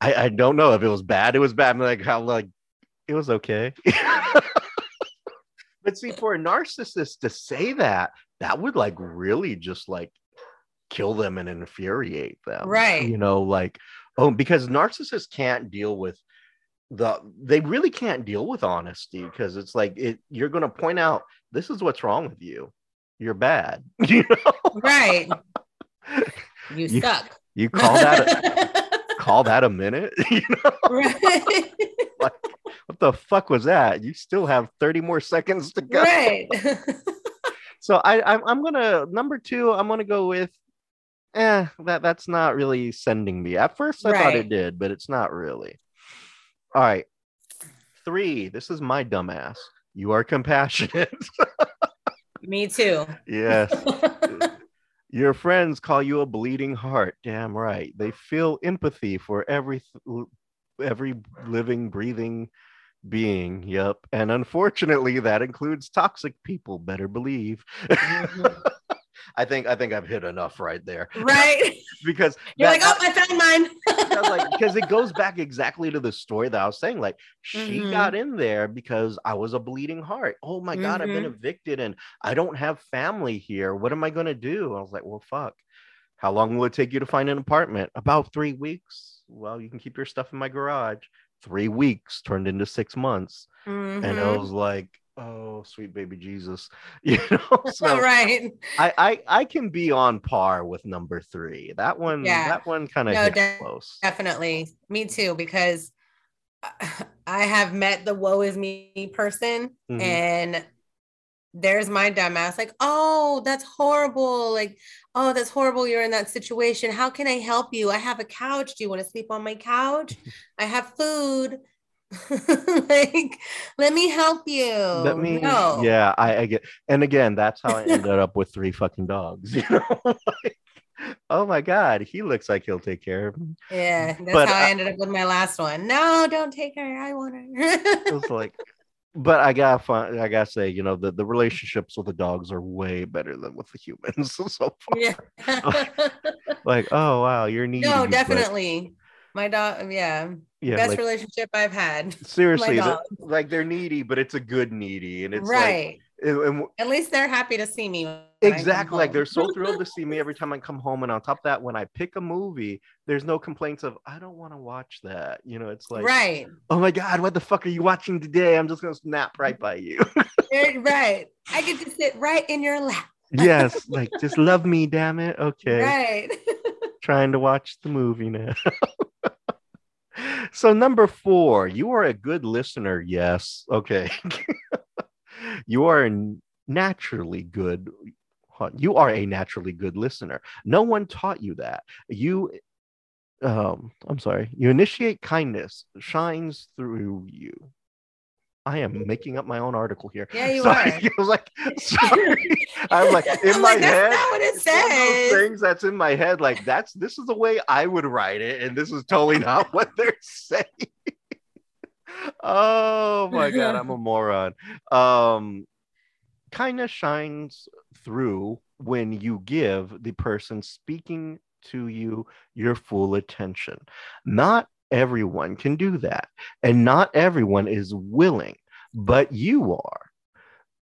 I, I don't know if it was bad. It was bad. I'm like how like it was okay. but see, for a narcissist to say that, that would like really just like kill them and infuriate them. Right. You know, like oh, because narcissists can't deal with the they really can't deal with honesty because it's like it you're gonna point out this is what's wrong with you. You're bad. You know, Right. You You- suck. you call that a, call that a minute. you know? right. like, what the fuck was that? You still have 30 more seconds to go. right. So I I'm, I'm gonna number two, I'm gonna go with eh, that that's not really sending me. At first I thought it did, but it's not really. All right. Three, this is my dumbass. You are compassionate. Me too. yes. Your friends call you a bleeding heart. Damn right. They feel empathy for every every living, breathing being. Yep. And unfortunately, that includes toxic people. Better believe. Mm-hmm. I think I think I've hit enough right there right. because You're that- like, oh, I found mine. because like because it goes back exactly to the story that I was saying. Like she Mhm. got in there because I was a bleeding heart. Oh my god, I've been Mhm. evicted and I don't have family here. What am I gonna do? I was like, well, fuck. How long will it take you to find an apartment? About three weeks. Well, you can keep your stuff in my garage. Three weeks turned into six months, and I Mhm. was like, oh, sweet baby Jesus, you know. So right. I, I I can be on par with number three. That one, Yeah. that one kind of No, de- close. Definitely. Me too, because I have met the woe is me person Mhm. and there's my dumbass like, oh, that's horrible. Like, oh, that's horrible. You're in that situation. How can I help you? I have a couch. Do you want to sleep on my couch? I have food. like, let me help you. Let me, no. yeah, I, I get, and again, that's how I ended up with three fucking dogs. You know, Like, oh my god, he looks like he'll take care of me. Yeah, that's But how I I- ended up with my last one. No, don't take her. I want her. It was like, but I gotta find, I gotta say, you know, the the relationships with the dogs are way better than with the humans so far. yeah. Like, oh wow, you're needy. no, definitely. My dog, yeah, yeah, best like, relationship I've had. seriously, the- like they're needy, but it's a good needy, and it's like right. and- At least they're happy to see me. when I come exactly like they're so thrilled to see me every time I come home. And on top of that, when I pick a movie, there's no complaints of I don't want to watch that. You know, it's like right, oh my god, what the fuck are you watching today? I'm just gonna snap right by you. Right. I get to sit right in your lap. yes, like just love me, damn it. Okay. Right. trying to watch the movie now. So number four, you are a good listener. Yes. Okay. you are naturally good. You are a naturally good listener. No one taught you that. You um I'm sorry. You initiate kindness shines through you. I am making up my own article here. Yeah, you Sorry. are. I was like, sorry. I'm like, in I'm my like, that's head, not what it it's one of those says. things that's in my head. Like that's this is the way I would write it, and this is totally not what they're saying. oh my god, I'm a moron. Um, kindness shines through when you give the person speaking to you your full attention. Not everyone can do that, and not everyone is willing, but you are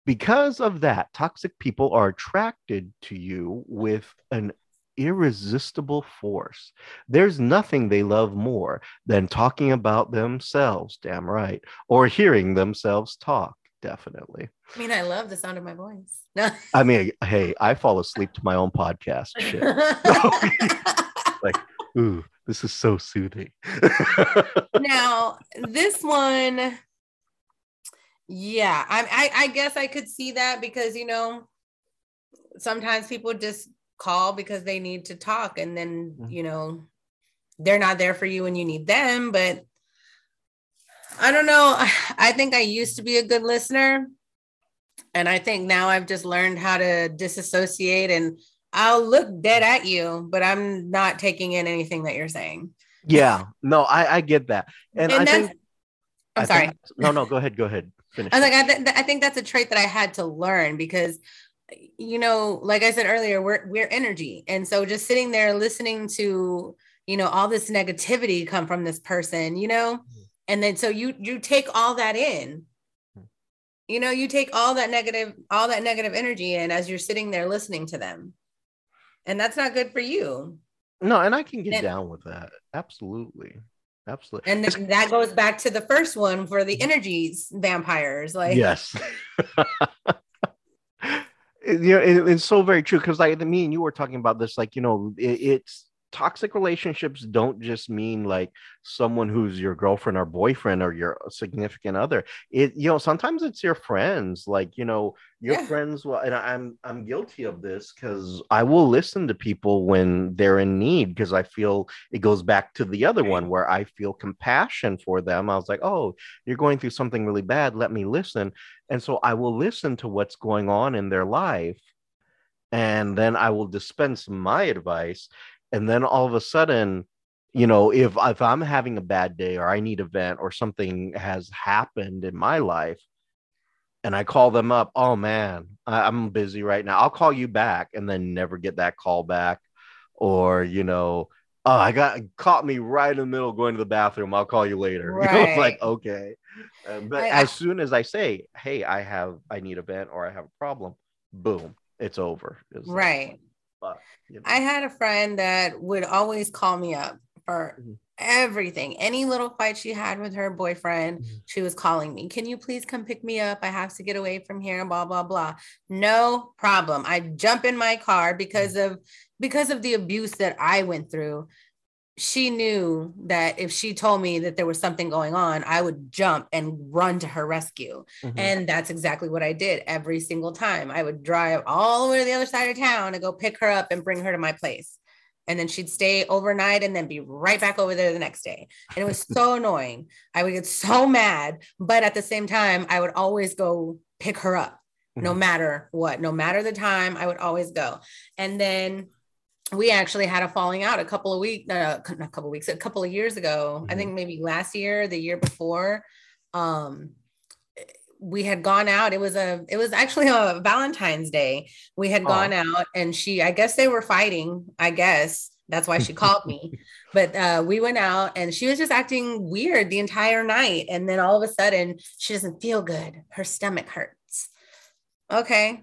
because of that, toxic people are attracted to you with an irresistible force. There's nothing they love more than talking about themselves, damn right, or hearing themselves talk, definitely. I mean, I love the sound of my voice. No. I mean, hey, I fall asleep to my own podcast. Shit. Like, ooh, this is so soothing. now, this one, yeah, I, I I guess I could see that because you know, sometimes people just call because they need to talk, and then Mhm. you know, they're not there for you when you need them. But I don't know. I think I used to be a good listener, and I think now I've just learned how to disassociate and. I'll look dead at you, but I'm not taking in anything that you're saying. yeah, no, I, I get that. And, And I think, I'm I sorry. think- no, no, go ahead, go ahead. Finish. I was like, I, th- I think that's a trait that I had to learn because, you know, like I said earlier, we're we're energy, and so just sitting there listening to, you know, all this negativity come from this person, you know, mm-hmm. and then so you you take all that in, mm-hmm. you know, you take all that negative all that negative energy in as you're sitting there listening to them, and that's not good for you. No, and I can get And- down with that. Absolutely. Absolutely. And then that goes back to the first one for the energies vampires, like yes. you know, it- it's so very true because like me and you were talking about this, like, you know, it, it's toxic relationships don't just mean like someone who's your girlfriend or boyfriend or your significant other. It, you know, sometimes it's your friends, like, you know, your Yeah. friends will, and I'm I'm guilty of this because I will listen to people when they're in need because I feel it goes back to the other one where I feel compassion for them. I was like, oh, you're going through something really bad. Let me listen. And so I will listen to what's going on in their life. And then I will dispense my advice. And then all of a sudden, you know, if, if I'm having a bad day or I need a vent or something has happened in my life, and I call them up, oh man, I, I'm busy right now. I'll call you back and then never get that call back. Or, you know, oh, I got caught me right in the middle going to the bathroom. I'll call you later. You know, it's like, okay. Uh, but I- as soon as I say, hey, I have, I need a vent or I have a problem, boom, it's over. It's right. But, you know. I had a friend that would always call me up for Mhm. everything. Any little fight she had with her boyfriend, Mhm. she was calling me. Can you please come pick me up? I have to get away from here. And blah blah blah. No problem. I jump in my car because of because of the abuse that I went through. She knew that if she told me that there was something going on, I would jump and run to her rescue. Mhm. And that's exactly what I did every single time. I would drive all the way to the other side of town and go pick her up and bring her to my place. And then she'd stay overnight and then be right back over there the next day. And it was so annoying. I would get so mad. But at the same time, I would always go pick her up no Mhm. matter what, no matter the time, I would always go. And then we actually had a falling out a couple of weeks, uh, a couple of weeks, a couple of years ago. I Mhm. think maybe last year, the year before. Um, we had gone out. It was a, it was actually a Valentine's Day. We had gone out, and she, I guess they were fighting. I guess that's why she called me. But uh, we went out, and she was just acting weird the entire night. And then all of a sudden, she doesn't feel good. Her stomach hurts. okay.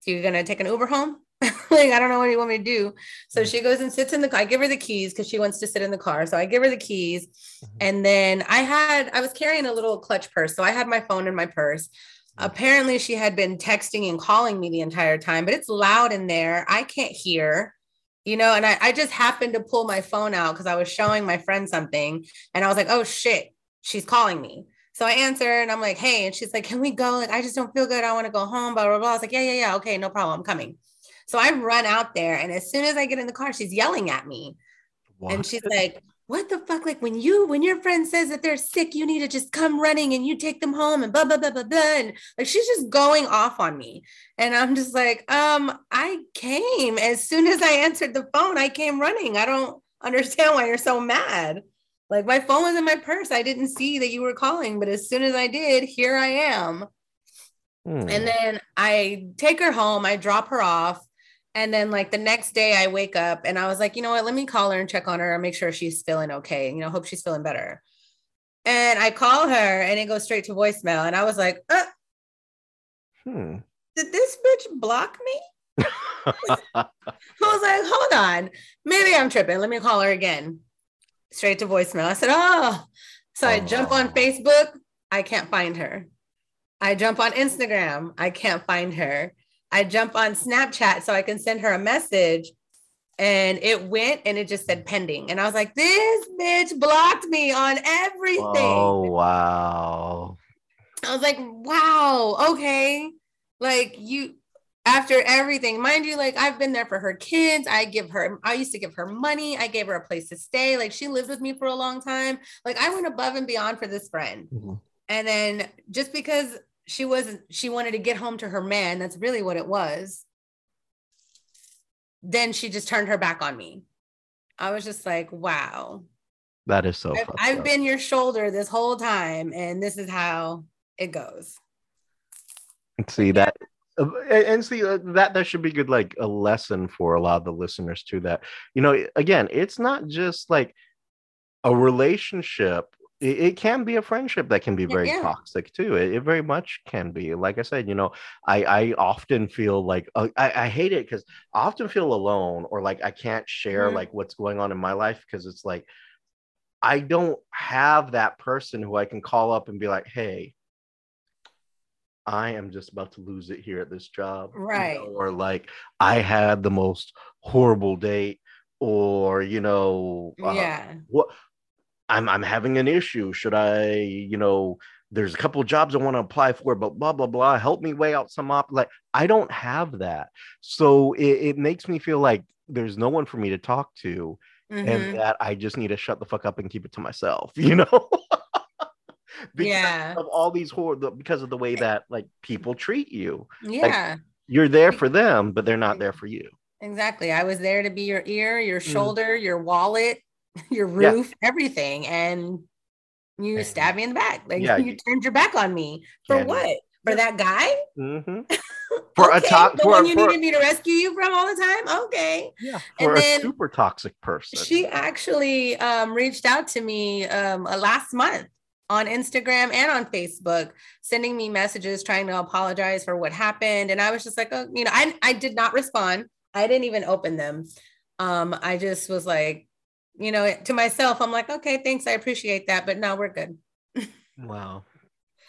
So you're gonna take an Uber home? like, I don't know what you want me to do. So Mm-hmm. she goes and sits in the car. I give her the keys because she wants to sit in the car. So I give her the keys. Mhm. And then I had, I was carrying a little clutch purse. So I had my phone in my purse. Mhm. Apparently, she had been texting and calling me the entire time, but it's loud in there. I can't hear, you know. And I, I just happened to pull my phone out because I was showing my friend something. And I was like, oh shit, she's calling me. So I answer and I'm like, hey. And she's like, can we go? Like, I just don't feel good. I want to go home, blah, blah, blah. I was like, yeah, yeah, yeah. Okay, no problem. I'm coming. So I run out there. And as soon as I get in the car, she's yelling at me. And she's like, what the fuck? Like when you, when your friend says that they're sick, you need to just come running and you take them home and blah, blah, blah, blah, blah. And like, she's just going off on me. And I'm just like, um, I came as soon as I answered the phone, I came running. I don't understand why you're so mad. Like my phone was in my purse. I didn't see that you were calling, but as soon as I did, here I am. Hmm. And then I take her home, I drop her off. And then, like, the next day, I wake up and I was like, you know what? Let me call her and check on her and make sure she's feeling okay. You know, hope she's feeling better. And I call her and it goes straight to voicemail. And I was like, uh, Hmm. did this bitch block me? I was like, hold on. Maybe I'm tripping. Let me call her again. Straight to voicemail. I said, oh. So I jump on Oh. Facebook. I can't find her. I jump on Instagram. I can't find her. I jump on Snapchat so I can send her a message. And it went and it just said pending. And I was like, this bitch blocked me on everything. oh wow. I was like, wow, okay. Like you after everything, mind you, like I've been there for her kids. I give her, I used to give her money. I gave her a place to stay. Like she lived with me for a long time. Like I went above and beyond for this friend. Mhm. And then just because she wasn't, she wanted to get home to her man, that's really what it was. Then she just turned her back on me. I was just like, wow. That is so. I've, I've been your shoulder this whole time, and this is how it goes. see that and see uh, that that should be good like a lesson for a lot of the listeners too that you know again it's not just like a relationship it, it can be a friendship that can be very yeah. toxic too it, it very much can be like i said you know i i often feel like uh, i i hate it because i often feel alone or like i can't share Mhm. like what's going on in my life because it's like i don't have that person who i can call up and be like hey I am just about to lose it here at this job. you know, Right. or like I had the most horrible date, or you know, uh, yeah. what I'm I'm having an issue. Should I, you know, there's a couple of jobs I want to apply for, but blah blah blah. Help me weigh out some op. Like I don't have that, so it, it makes me feel like there's no one for me to talk to, Mhm. and that I just need to shut the fuck up and keep it to myself. You know. because Yeah. of all these horror because of the way that like people treat you Yeah. you're there for them but they're not there for you Exactly. I was there to be your ear, your Mm. shoulder, your wallet, your Yeah. roof, everything. And you And- stabbed me in the back. Like Yeah, you you- turned your back on me. For what? For that guy? Mhm. For a okay, top- the for- one you for- needed me to rescue you from all the time? Okay. yeah And a then super toxic person She actually um, reached out to me um, uh, last month on Instagram and on Facebook, sending me messages trying to apologize for what happened. And I was just like, oh, you know, I, I did not respond. I didn't even open them. Um, I just was like, you know, to myself, I'm like, okay, thanks. I appreciate that. But no, we're good. wow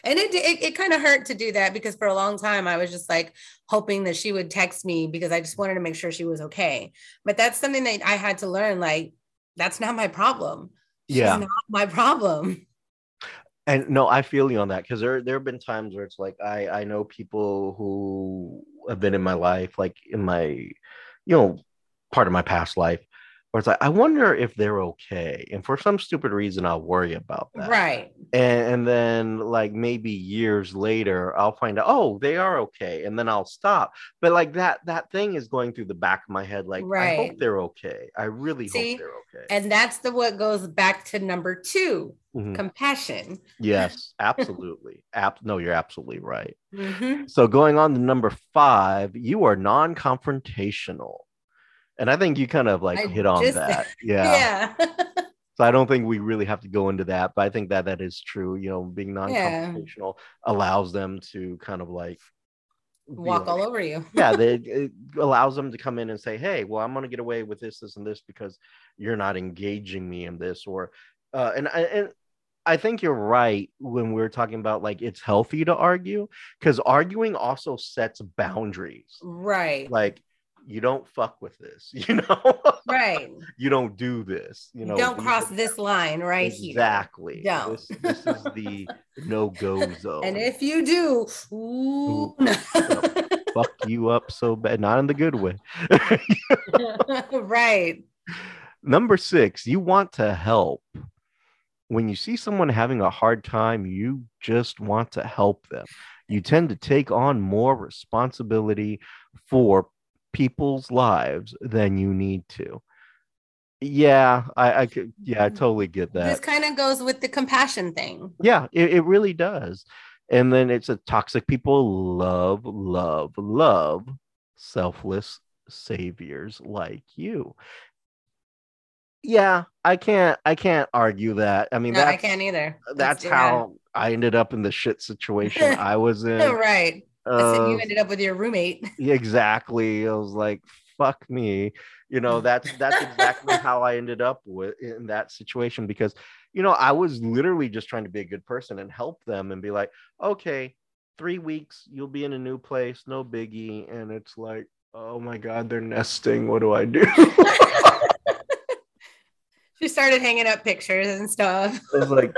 And it, it, it kind of hurt to do that because for a long time I was just like hoping that she would text me because I just wanted to make sure she was okay. But that's something that I had to learn. Like, that's not my problem. She's Yeah. not my problem. and no i feel you on that because there there have been times where it's like i i know people who have been in my life like in my you know part of my past life where it's like i wonder if they're okay and for some stupid reason i'll worry about that Right. and, and then like maybe years later i'll find out oh they are okay and then i'll stop but like that that thing is going through the back of my head like i hope they're okay i really See? hope they're okay And that's the what goes back to number two Mhm. compassion. yes absolutely App. no you're absolutely right Mhm. so going on to number five you are non-confrontational and i think you kind of like I hit on just- that yeah Yeah. So I don't think we really have to go into that, but I think that that is true. You know, being non-confrontational allows them to kind of like walk like- all over you. yeah, they, it allows them to come in and say, "Hey, well, I'm going to get away with this, this, and this because you're not engaging me in this." Or, uh, and I and I think you're right when we're talking about like it's healthy to argue because arguing also sets boundaries. Right. Like you don't fuck with this, you know. right. you don't do this, you know. Don't cross are- this line right here. Exactly. Don't. This, this is the no-go zone. And if you do, ooh, no. fuck you up so bad, not in the good way. right. Number six, you want to help. When you see someone having a hard time, you just want to help them. You tend to take on more responsibility for people's lives than you need to. Yeah, I, I could, yeah, I mm. totally get that. This kind of goes with the compassion thing. Yeah, it, it really does. And then it's a toxic people love, love, love selfless saviors like you. Yeah, I can't I can't argue that. I mean No, I can't either. that's yeah. how I ended up in the shit situation I was in. right. You ended up with your roommate. exactly. I was like, fuck me. You know, that's that's exactly how I ended up with in that situation because you know, I was literally just trying to be a good person and help them and be like, okay, three weeks, you'll be in a new place, no biggie. And it's like, oh my God, they're nesting. What do I do? she started hanging up pictures and stuff. I was like,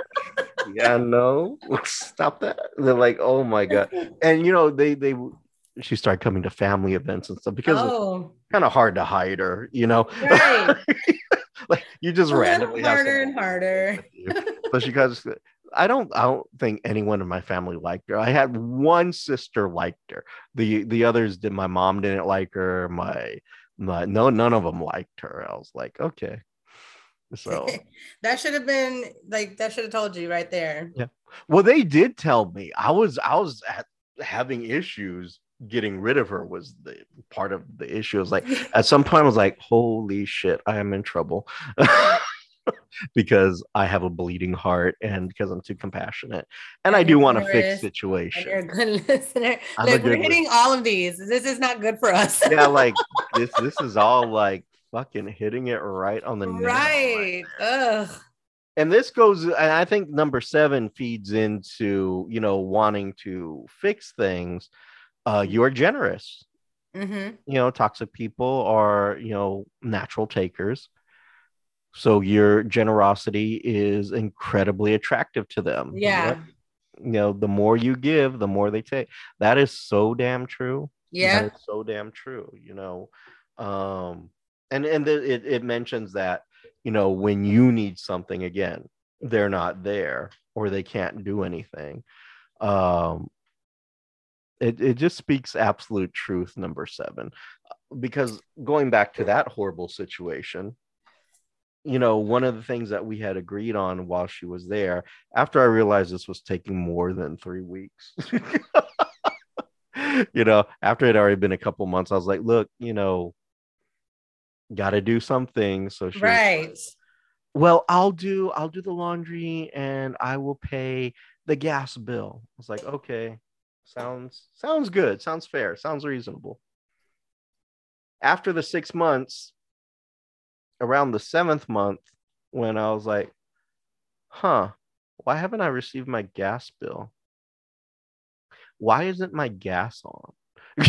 yeah, no, stop that. They're like, oh my God. And you know, they they she started coming to family events and stuff because it's oh, kind of hard to hide her, you know. right. like you just little randomly harder and harder. but she goes i don't i don't think anyone in my family liked her i had one sister liked her the the others did my mom didn't like her my, my no none of them liked her i was like okay so that should have been like that should have told you right there. Yeah. well they did tell me i was i was at, having issues getting rid of her was the part of the issue it was like at some point I was like, holy shit, I am in trouble. because I have a bleeding heart and because I'm too compassionate. And I do want to fix And you're a good listener. I'm a Look, we're good hitting all of these. This is not good for us. yeah, like this this is all like fucking hitting it right on the right. Ugh. And this goes and I think number 7 feeds into, you know, wanting to fix things. Uh you're generous. Mm-hmm. you know, toxic people are, you know, natural takers. So your generosity is incredibly attractive to them. Yeah. You know, the more you give, the more they take. That is so damn true. Yeah. That is so damn true, you know. Um and and the, it it mentions that, you know, when you need something again, they're not there or they can't do anything. Um it, it just speaks absolute truth number seven because going back to that horrible situation you know one of the things that we had agreed on while she was there after i realized this was taking more than three weeks you know after it had already been a couple months i was like look you know gotta do something so she was Right. like, well i'll do i'll do the laundry and i will pay the gas bill. I was like okay sounds sounds good. Sounds fair. Sounds reasonable. After the six months around the seventh month when i was like huh why haven't i received my gas bill? Why isn't my gas on?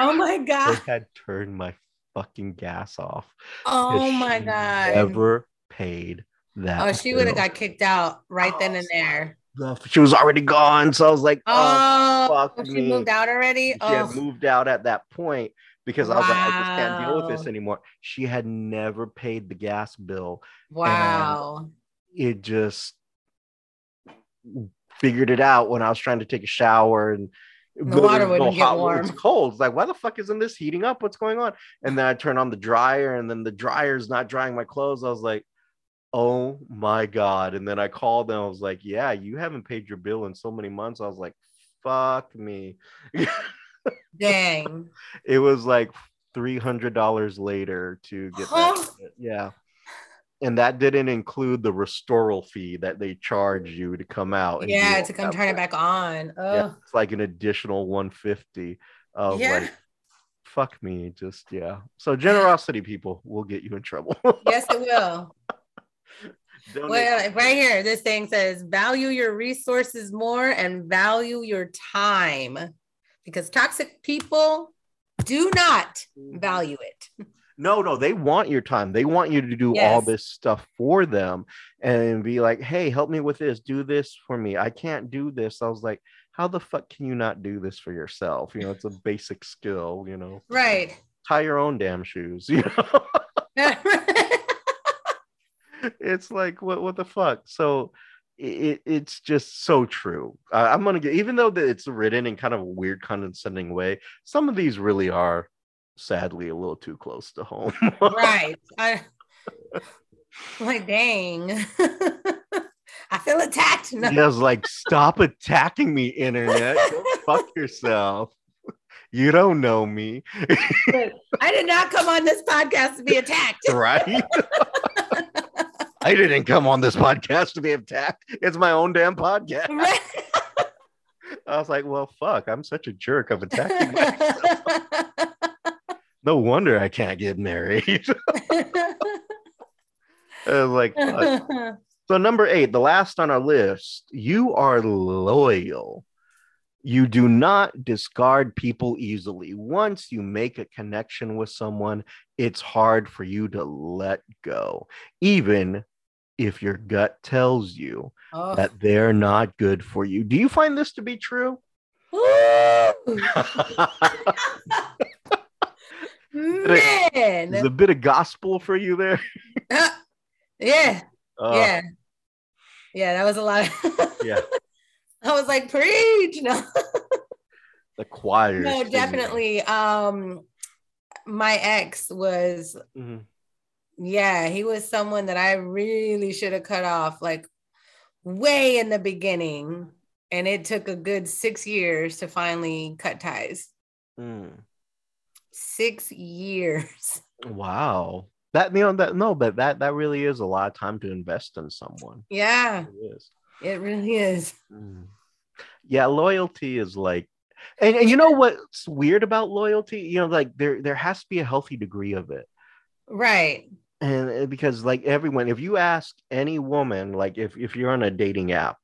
Oh my god. had turned my fucking gas off Oh my she god. never paid that Oh, she would have got kicked out right then oh, and there. She was already gone so i was like oh, Oh, fuck she me. moved out already. she had Oh, moved out at that point because I was like, I just can't deal with this anymore. She had never paid the gas bill. wow. It just figured it out when I was trying to take a shower and The water wouldn't get hot- warm. It's cold. It's like, why the fuck isn't this heating up? What's going on? And then I turn on the dryer, and then the dryer's not drying my clothes. I was like, oh my god. And then I called them. I was like, yeah, you haven't paid your bill in so many months. I was like, fuck me. Dang. it was like three hundred dollars later to get Huh? that. Yeah, and that didn't include the restoral fee that they charge you to come out. and Yeah, to come turn it back on. Yeah, Oh, it's like an additional one fifty. I was Yeah. like, fuck me. Just yeah. So generosity, people, will get you in trouble. yes, it will. Donate- Well, right here, this thing says value your resources more and value your time because toxic people do not mm-hmm. value it. No, no, they want your time. They want you to do all this stuff for them and be like, hey, help me with this, do this for me. I can't do this. I was like, how the fuck can you not do this for yourself? You know, it's a basic skill, you know. Right. Tie your own damn shoes, you know. it's like what what the fuck? So it, it's just so true. Uh, I'm gonna get even though that it's written in kind of a weird condescending way, some of these really are sadly a little too close to home. right. I like dang. I feel attacked. No. Yeah, I was like, stop attacking me, internet. Go fuck yourself. You don't know me, I did not come on this podcast to be attacked. right? I didn't come on this podcast to be attacked. It's my own damn podcast. Right. I was like, well, fuck, I'm such a jerk of attacking myself. No wonder I can't get married. Like, fuck. So number eight, the last on our list, you are loyal. You do not discard people easily. Once you make a connection with someone, it's hard for you to let go, even if your gut tells you oh. that they're not good for you. Do you find this to be true? Woo! There's Man. a bit of gospel for you there. yeah. Uh, yeah. Yeah, that was a lot. Yeah. I was like, preach. No, The choir. no, definitely. Um, my ex was, Mhm. yeah, he was someone that I really should have cut off like way in the beginning. And it took a good six years to finally cut ties. Mm. Six years. Wow. That you know that no, but that that really is a lot of time to invest in someone. Yeah, It is. it really is. Mm. Yeah, loyalty is like and, and you know what's weird about loyalty? You know, like there there has to be a healthy degree of it. Right. And uh, because like everyone, if you ask any woman, like if, if you're on a dating app,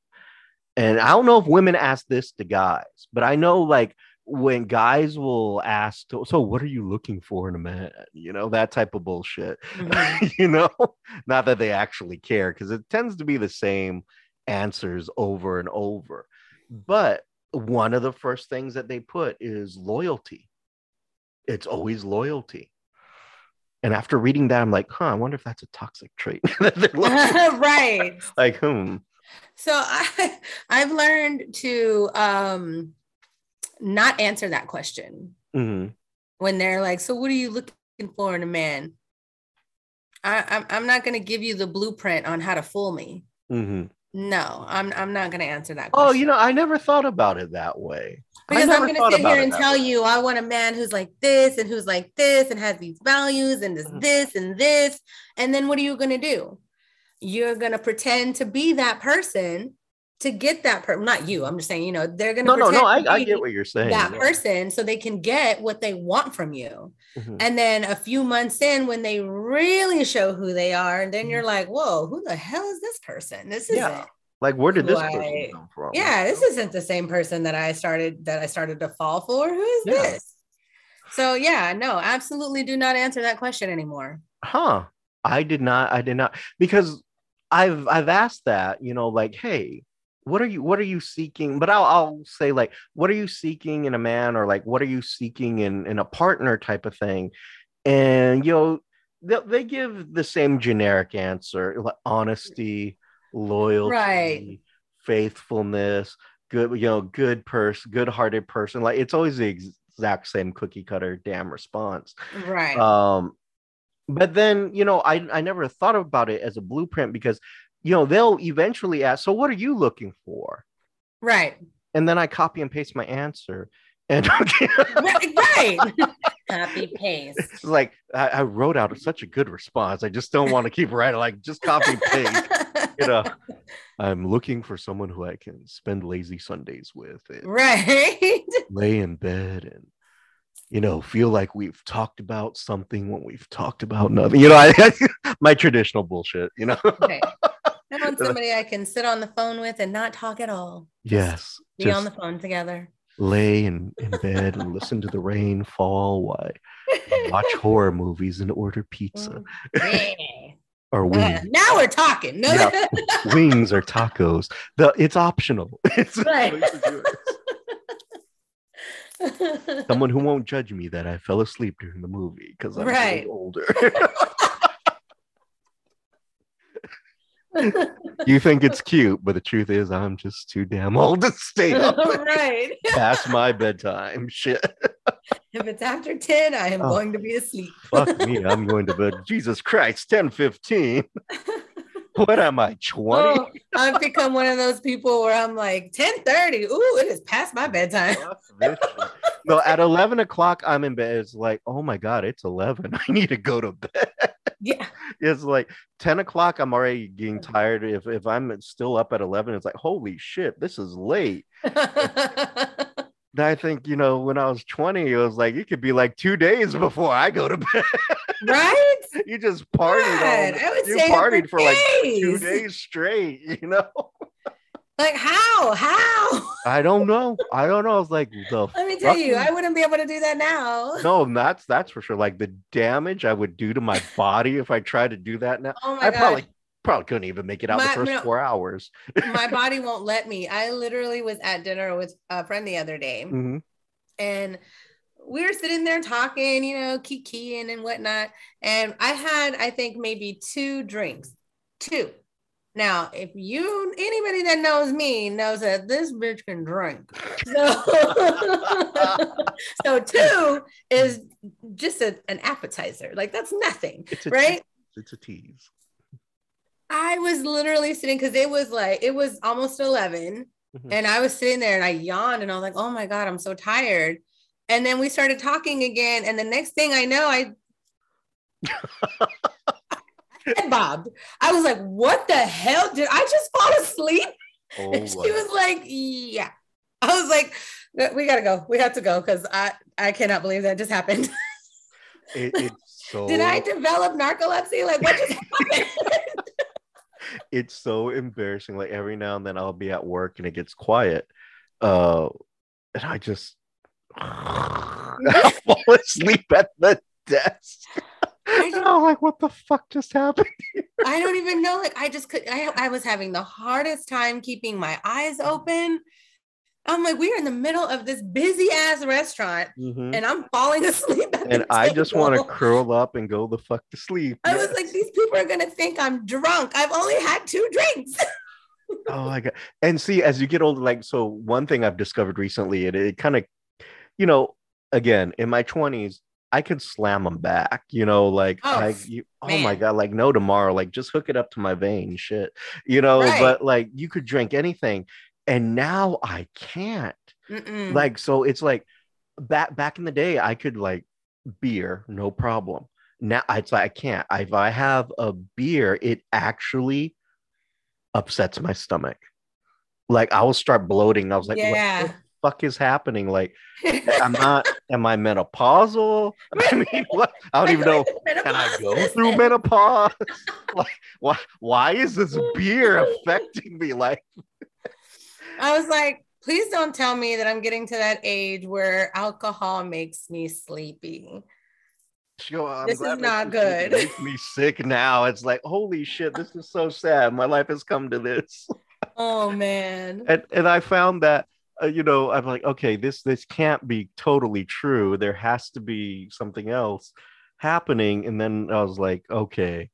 and I don't know if women ask this to guys, but I know like when guys will ask, so what are you looking for in a man? You know, that type of bullshit. Mhm. you know, not that they actually care because it tends to be the same answers over and over. But one of the first things that they put is loyalty. It's always loyalty. And after reading that, I'm like, huh, I wonder if that's a toxic trait. that they're looking- right. like, hmm. So I I've learned to um not answer that question mhm. when they're like, "So what are you looking for in a man?" I, I'm I'm not going to give you the blueprint on how to fool me. Mhm. No, I'm I'm not going to answer that. Question. Oh, you know, I never thought about it that way. Because I'm going to sit here and tell way. you I want a man who's like this and who's like this and has these values and this Mhm. this and this, and then what are you going to do? You're going to pretend to be that person to get that person. Not you. I'm just saying. You know, they're going to No, no, no. I, I get what you're saying. that yeah. person so they can get what they want from you. Mhm. And then a few months in, when they really show who they are, and then you're like, whoa, who the hell is this person? This isn't. Yeah. Like, where did this Why- person come from? Yeah, this isn't the same person that I started that I started to fall for. Who is Yeah. this? So yeah, no, absolutely do not answer that question anymore. huh i did not i did not because i've i've asked that you know like hey what are you what are you seeking but i'll, I'll say like what are you seeking in a man or like what are you seeking in in a partner type of thing and you know they, they give the same generic answer like honesty loyalty Right. faithfulness good you know good person good hearted person like it's always the exact same cookie cutter damn response Right. um but then you know i i never thought about it as a blueprint because you know they'll eventually ask so what are you looking for right. and then i copy and paste my answer and right. Copy paste. it's like I, I wrote out such a good response i just don't want to keep writing like just copy paste you know i'm looking for someone who i can spend lazy sundays with and right. lay in bed and you know, feel like we've talked about something when we've talked about nothing. You know, I, my traditional bullshit. You know. Okay. Want somebody I can sit on the phone with and not talk at all. yes. Be on the phone together. lay in, in bed and listen to the rain fall I watch horror movies and order pizza Yeah. or Uh, wings. now we're talking. No, Yeah. wings or tacos. The it's optional. It's Right. someone who won't judge me that I fell asleep during the movie because I'm Right. older. you think it's cute, but the truth is I'm just too damn old to stay up right. past my bedtime. Shit. If it's after 10, I am Oh. going to be asleep. Fuck me. I'm going to bed. Jesus Christ, 10 15. What am I, 20? Oh, I've become one of those people where I'm like 10:30. Ooh, it is past my bedtime. Fuck this shit. no, at 11 o'clock, I'm in bed. It's like, oh my God, it's 11. I need to go to bed. Yeah. It's like 10 o'clock. I'm already getting mm-hmm. tired. If, if I'm still up at 11, it's like, holy shit, this is late. I think, you know, when I was 20, it was like, it could be like two days before I go to bed. right? you just partied. God, all, I would you stay up partied for like two days. days straight, you know? Like how? How? I don't know. I don't know. I was like, the Let me tell you, I wouldn't be able to do that now. no, that's that's for sure. Like the damage I would do to my body if I tried to do that now. Oh my I god. probably probably couldn't even make it out My- the first no. four hours. my body won't let me. I literally was at dinner with a friend the other day, Mhm. and we were sitting there talking, you know, kikiing and whatnot. And I had, I think, maybe two drinks. Two. Now, if you anybody that knows me knows that this bitch can drink. So, so two is just a, an appetizer. Like that's nothing, right? tease. It's a tease. I was literally sitting because it was like it was almost 11 Mhm. and I was sitting there and I yawned and I was like, oh my God, I'm so tired. And then we started talking again. And the next thing I know, I head bobbed. I was like, what the hell? Did I just fall asleep? Oh, And she was like, yeah. I was like, we gotta go. We have to go because I I cannot believe that just happened. It- it's so Did I develop narcolepsy? Like what just happened? it's so embarrassing. Like every now and then I'll be at work and it gets quiet. Uh and I just I fall asleep at the desk. I And I'm like, what the fuck just happened? I don't even know. Like I just could. I, I was having the hardest time keeping my eyes open. I'm like, we're in the middle of this busy ass restaurant, Mhm. and I'm falling asleep. At And I just want to curl up and go the fuck to sleep. I was like, these people are gonna think I'm drunk. I've only had two drinks. oh my god and see as you get older like so one thing i've discovered recently it, it kind of you know again in my 20s i could slam them back you know like Oh, I, you, oh my god like no tomorrow like just hook it up to my vein shit you know Right. but like you could drink anything and now i can't Mm-mm. like so it's like back back in the day i could like beer no problem now it's like i can't if i have a beer it actually upsets my stomach like i will start bloating i was like Yeah. what fuck is happening like i'm not am i menopausal i mean what i don't even know can i go through menopause like why why is this beer affecting me like I was like, please don't tell me that I'm getting to that age where alcohol makes me sleepy. Sure, I'm This is not good. Makes me sick now. It's like, holy shit, this is so sad. My life has come to this. Oh man. And and I found that uh, you know, I'm like, okay, this this can't be totally true. There has to be something else happening. And then I was like, okay,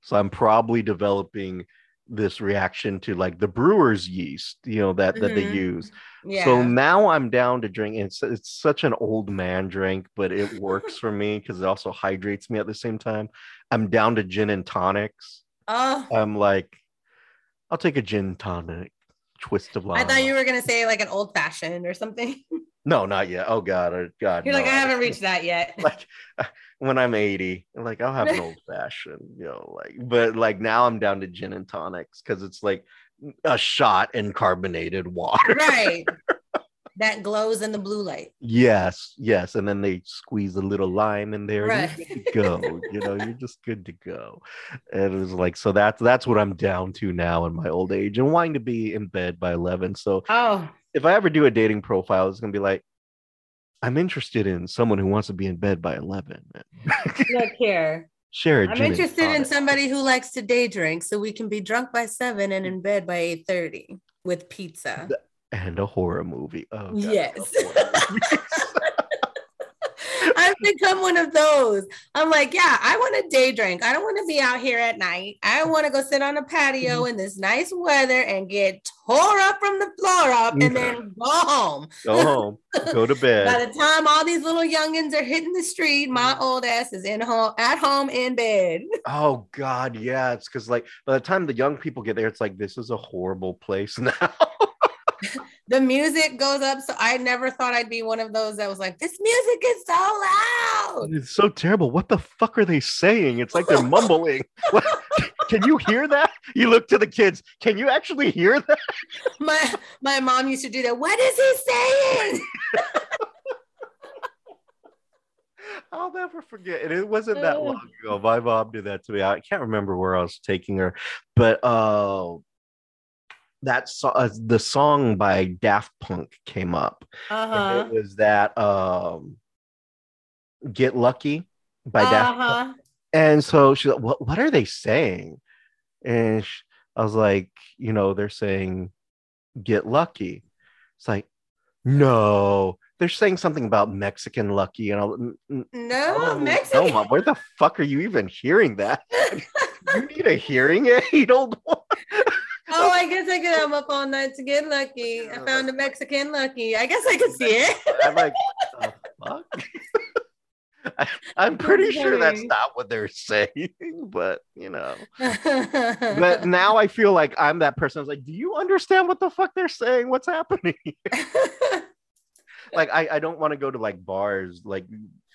so I'm probably developing this reaction to like the brewer's yeast, you know, that that they Mhm. use. Yeah. So now I'm down to drink. It's it's such an old man drink, but it works for me because it also hydrates me at the same time. I'm down to gin and tonics. oh, I'm like, I'll take a gin tonic, twist of lime. I thought you were gonna say like an old fashioned or something. No, not yet. Oh God, oh, God. You're like. I haven't reached that yet. Like uh, when I'm 80, like I'll have an old fashioned, you know, like. But like now I'm down to gin and tonics because it's like a shot in carbonated water. right. That glows in the blue light. Yes, yes, and then they squeeze a little lime in there, Right. and you're good to go. you know, you're just good to go. And it was like, so that's that's what I'm down to now in my old age, and wanting to be in bed by eleven. So Oh, if I ever do a dating profile, it's gonna be like, I'm interested in someone who wants to be in bed by eleven. look here. Share I'm interested in somebody who likes to day drink so we can be drunk by seven and mm. in bed by eight thirty with pizza. And a horror movie. Oh, God, Yes. I love horror movies. I've become one of those. I'm like, yeah, I want a day drink. I don't want to be out here at night. I want to go sit on a patio mm-hmm. in this nice weather and get tore up from the floor up and then go home. Go home, go to bed. By the time all these little youngins are hitting the street, my mm-hmm. old ass is in home at home in bed. Oh God, yeah. It's because like by the time the young people get there, it's like this is a horrible place now. The music goes up. So I never thought I'd be one of those that was like, this music is so loud. it's so terrible. What the fuck are they saying? It's like they're mumbling. What? Can you hear that? You look to the kids. Can you actually hear that? My my mom used to do that. What is he saying? I'll never forget. And it wasn't that Oh. long ago. My mom did that to me. I can't remember where I was taking her, but uh that so- uh, the song by Daft Punk came up. Uh-huh. It was that um Get Lucky by Daft Punk. Uh-huh. And so she's like, what, what are they saying? And sh I was like, you know, they're saying get lucky. It's like, no, they're saying something about Mexican lucky. And I'll, "N- n- No, no, Mexican. no, Mom, where the fuck are you even hearing that? you need a hearing aid, old one. Oh, I guess I could have up all night to get lucky. I found a Mexican lucky. I guess I could see it. I'm like, the fuck? I, I'm pretty sure that's not what they're saying, but you know. but now I feel like I'm that person. I was like, do you understand what the fuck they're saying? What's happening? like, I, I don't want to go to like bars like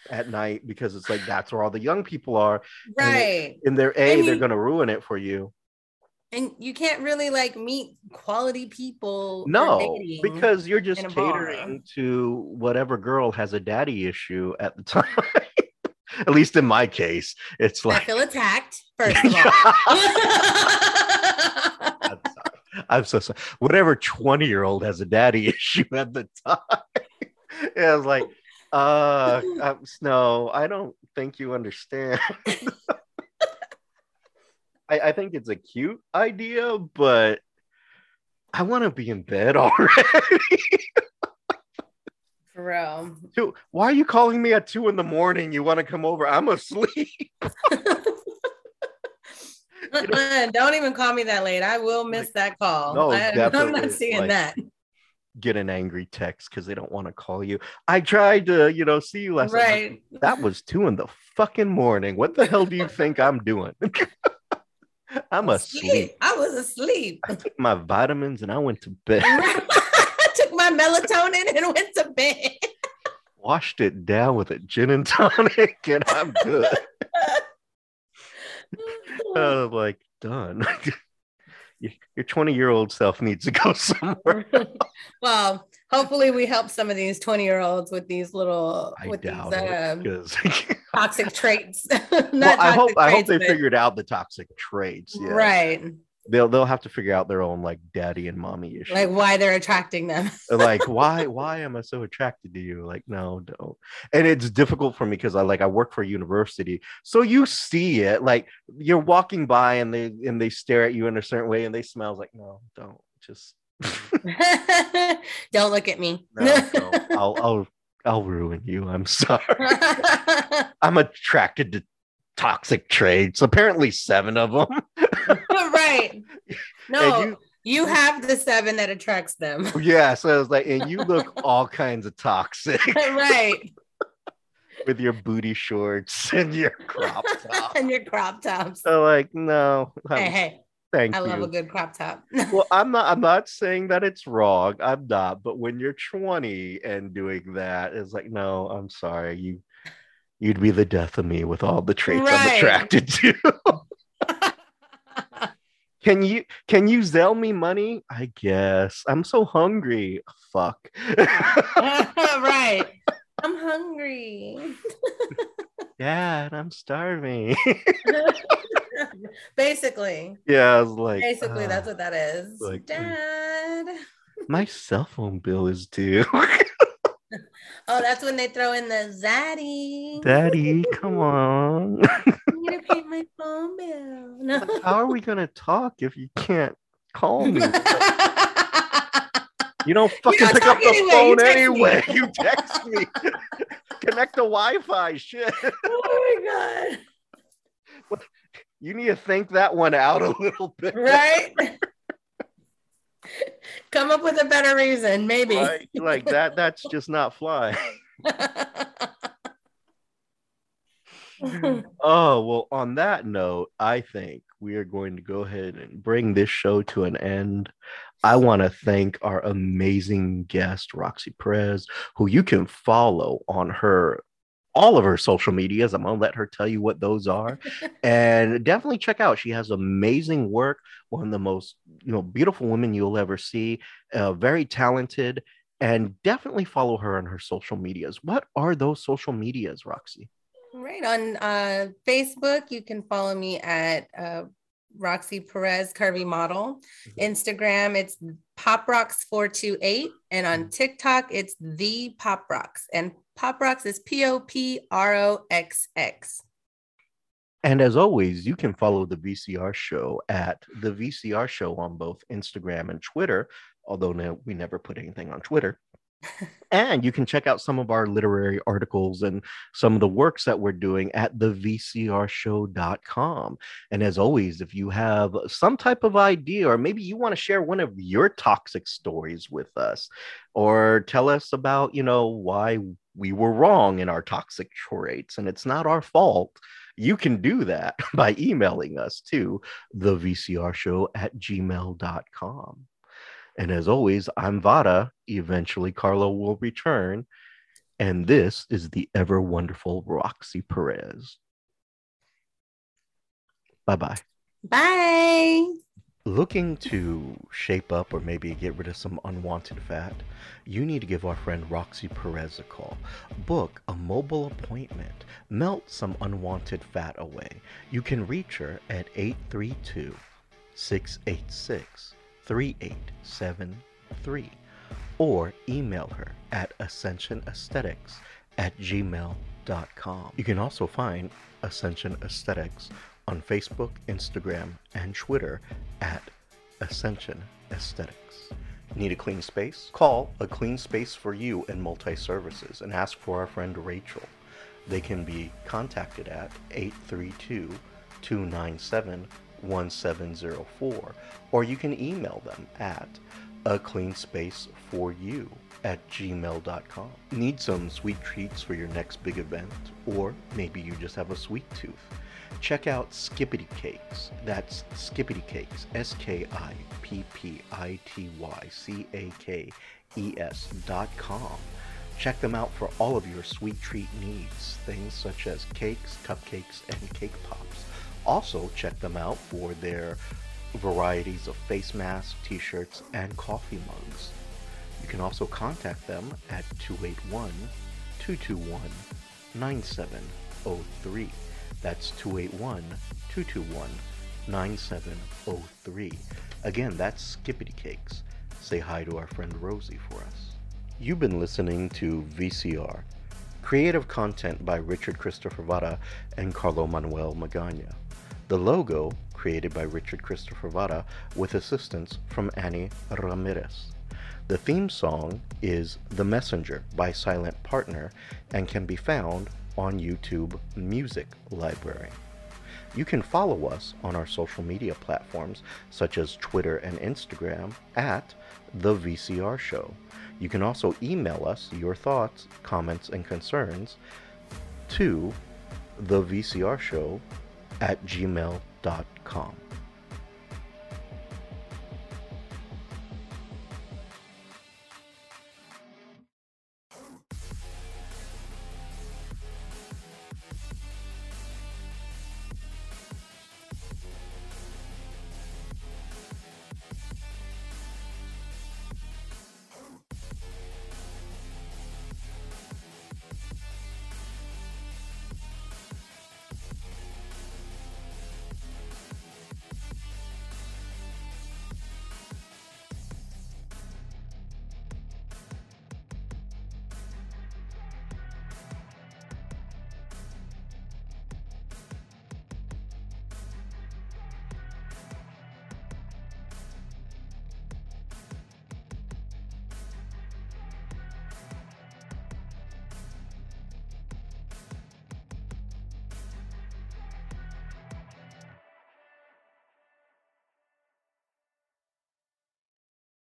at night because it's like that's where all the young people are. right. And they're a, I they're gonna ruin it for you. And you can't really like meet quality people. No, because you're just catering to whatever girl has a daddy issue at the time. at least in my case, it's like I feel attacked, first of all. I'm sorry. I'm so sorry. Whatever 20 year old has a daddy issue at the time. yeah, I was like, uh, um, no, I don't think you understand. I, I think it's a cute idea, but I want to be in bed already. For real. Two, why are you calling me at two in the morning? You want to come over? I'm asleep. Don't even call me that late. I will miss that call. No, I, am not seeing like- that. Get an angry text because they don't want to call you. I tried to, you know, see you last night. That was two in the fucking morning. What the hell do you think I'm doing? I'm asleep. I was asleep. I took my vitamins and I went to bed. I took my melatonin and went to bed. Washed it down with a gin and tonic, and I'm good. I'm like done. Your- Your 20 year old self needs to go somewhere. well, hopefully we help some of these 20 year olds with these little I with these it um, toxic traits. well, Not I hope toxic I hope they but- figured out the toxic traits. Yeah. right. They'll they'll have to figure out their own like daddy and mommy issues. Like why they're attracting them. like why why am i so attracted to you like no don't and it's difficult for me because i like i work for a university so you see it like you're walking by and they and they stare at you in a certain way and they smell like no don't just Don't look at me. no, no i'll i'll i'll ruin you i'm sorry i'm attracted to toxic traits apparently seven of them right. No, you, you have the seven that attracts them. yeah so i was like and you look all kinds of toxic right. with your booty shorts and your crop top and your crop tops. So like, no, Hey, um, hey, thank I you. love a good crop top. well, I'm not. I'm not saying that it's wrong. I'm not. But when you're 20 and doing that, it's like, no, I'm sorry. You, you'd be the death of me with all the traits I'm attracted to. Can you can you sell me money? I guess. I'm so hungry. Fuck. right. I'm hungry. Dad, I'm starving. Basically. yeah, I was like Basically, uh, that's what that is. like, mm. Dad. my cell phone bill is due. Oh, that's when they throw in the zaddy. Daddy, come on. I need to pay my phone bill. No. How are we gonna talk if you can't call me? You don't fucking don't pick up the anyway, you phone me. anyway. You text me. Connect the Wi-Fi. Shit. oh my god. You need to think that one out a little bit. Right? Come up with a better reason, maybe. Right? Like that. That's just not fly. Oh, well, on that note, I think we are going to go ahead and bring this show to an end. I want to thank our amazing guest, Roxy Perez, who you can follow on her all of her social medias. I'm gonna let her tell you what those are. and definitely check out. She has amazing work, one of the most you know beautiful women you'll ever see, uh, very talented, and definitely follow her on her social medias. What are those social medias, Roxy? Right on uh, Facebook, you can follow me at uh, Roxy Perez Curvy Model. Mm-hmm. Instagram, it's Pop Rocks four two eight, and on mm-hmm. TikTok, it's the Pop Rocks. And Pop Rocks is P O P R O X X. And as always, you can follow the VCR show at the VCR show on both Instagram and Twitter, although no, we never put anything on Twitter. And you can check out some of our literary articles and some of the works that we're doing at the vcrshow.com. And as always, if you have some type of idea, or maybe you want to share one of your toxic stories with us, or tell us about, you know, why we were wrong in our toxic traits and it's not our fault you can do that by emailing us to the VCR show at gmail.com. And as always, I'm Vada. Eventually, Carlo will return. And this is the ever wonderful Roxy Perez. Bye bye. Bye. Looking to shape up or maybe get rid of some unwanted fat? You need to give our friend Roxy Perez a call. Book a mobile appointment. Melt some unwanted fat away. You can reach her at 832 686 3873 or email her at ascensionaesthetics at gmail.com. You can also find Ascension Aesthetics on Facebook, Instagram, and Twitter at Ascension Aesthetics. Need a clean space? Call a clean space for you and multi services and ask for our friend Rachel. They can be contacted at 832 297 1704 or you can email them at a clean space for you at gmail.com. Need some sweet treats for your next big event, or maybe you just have a sweet tooth. Check out Skippity Cakes. That's Skippity Cakes, S K I P P I T Y C A K E S dot com. Check them out for all of your sweet treat needs, things such as cakes, cupcakes, and cake pops. Also, check them out for their varieties of face masks, t shirts, and coffee mugs. You can also contact them at 281 221 9703. That's 281 221 9703. Again, that's Skippity Cakes. Say hi to our friend Rosie for us. You've been listening to VCR, creative content by Richard Christopher Vada and Carlo Manuel Magana. The logo created by Richard Christopher Vara with assistance from Annie Ramirez. The theme song is The Messenger by Silent Partner and can be found on YouTube Music Library. You can follow us on our social media platforms such as Twitter and Instagram at The VCR Show. You can also email us your thoughts, comments, and concerns to the VCR Show at gmail.com.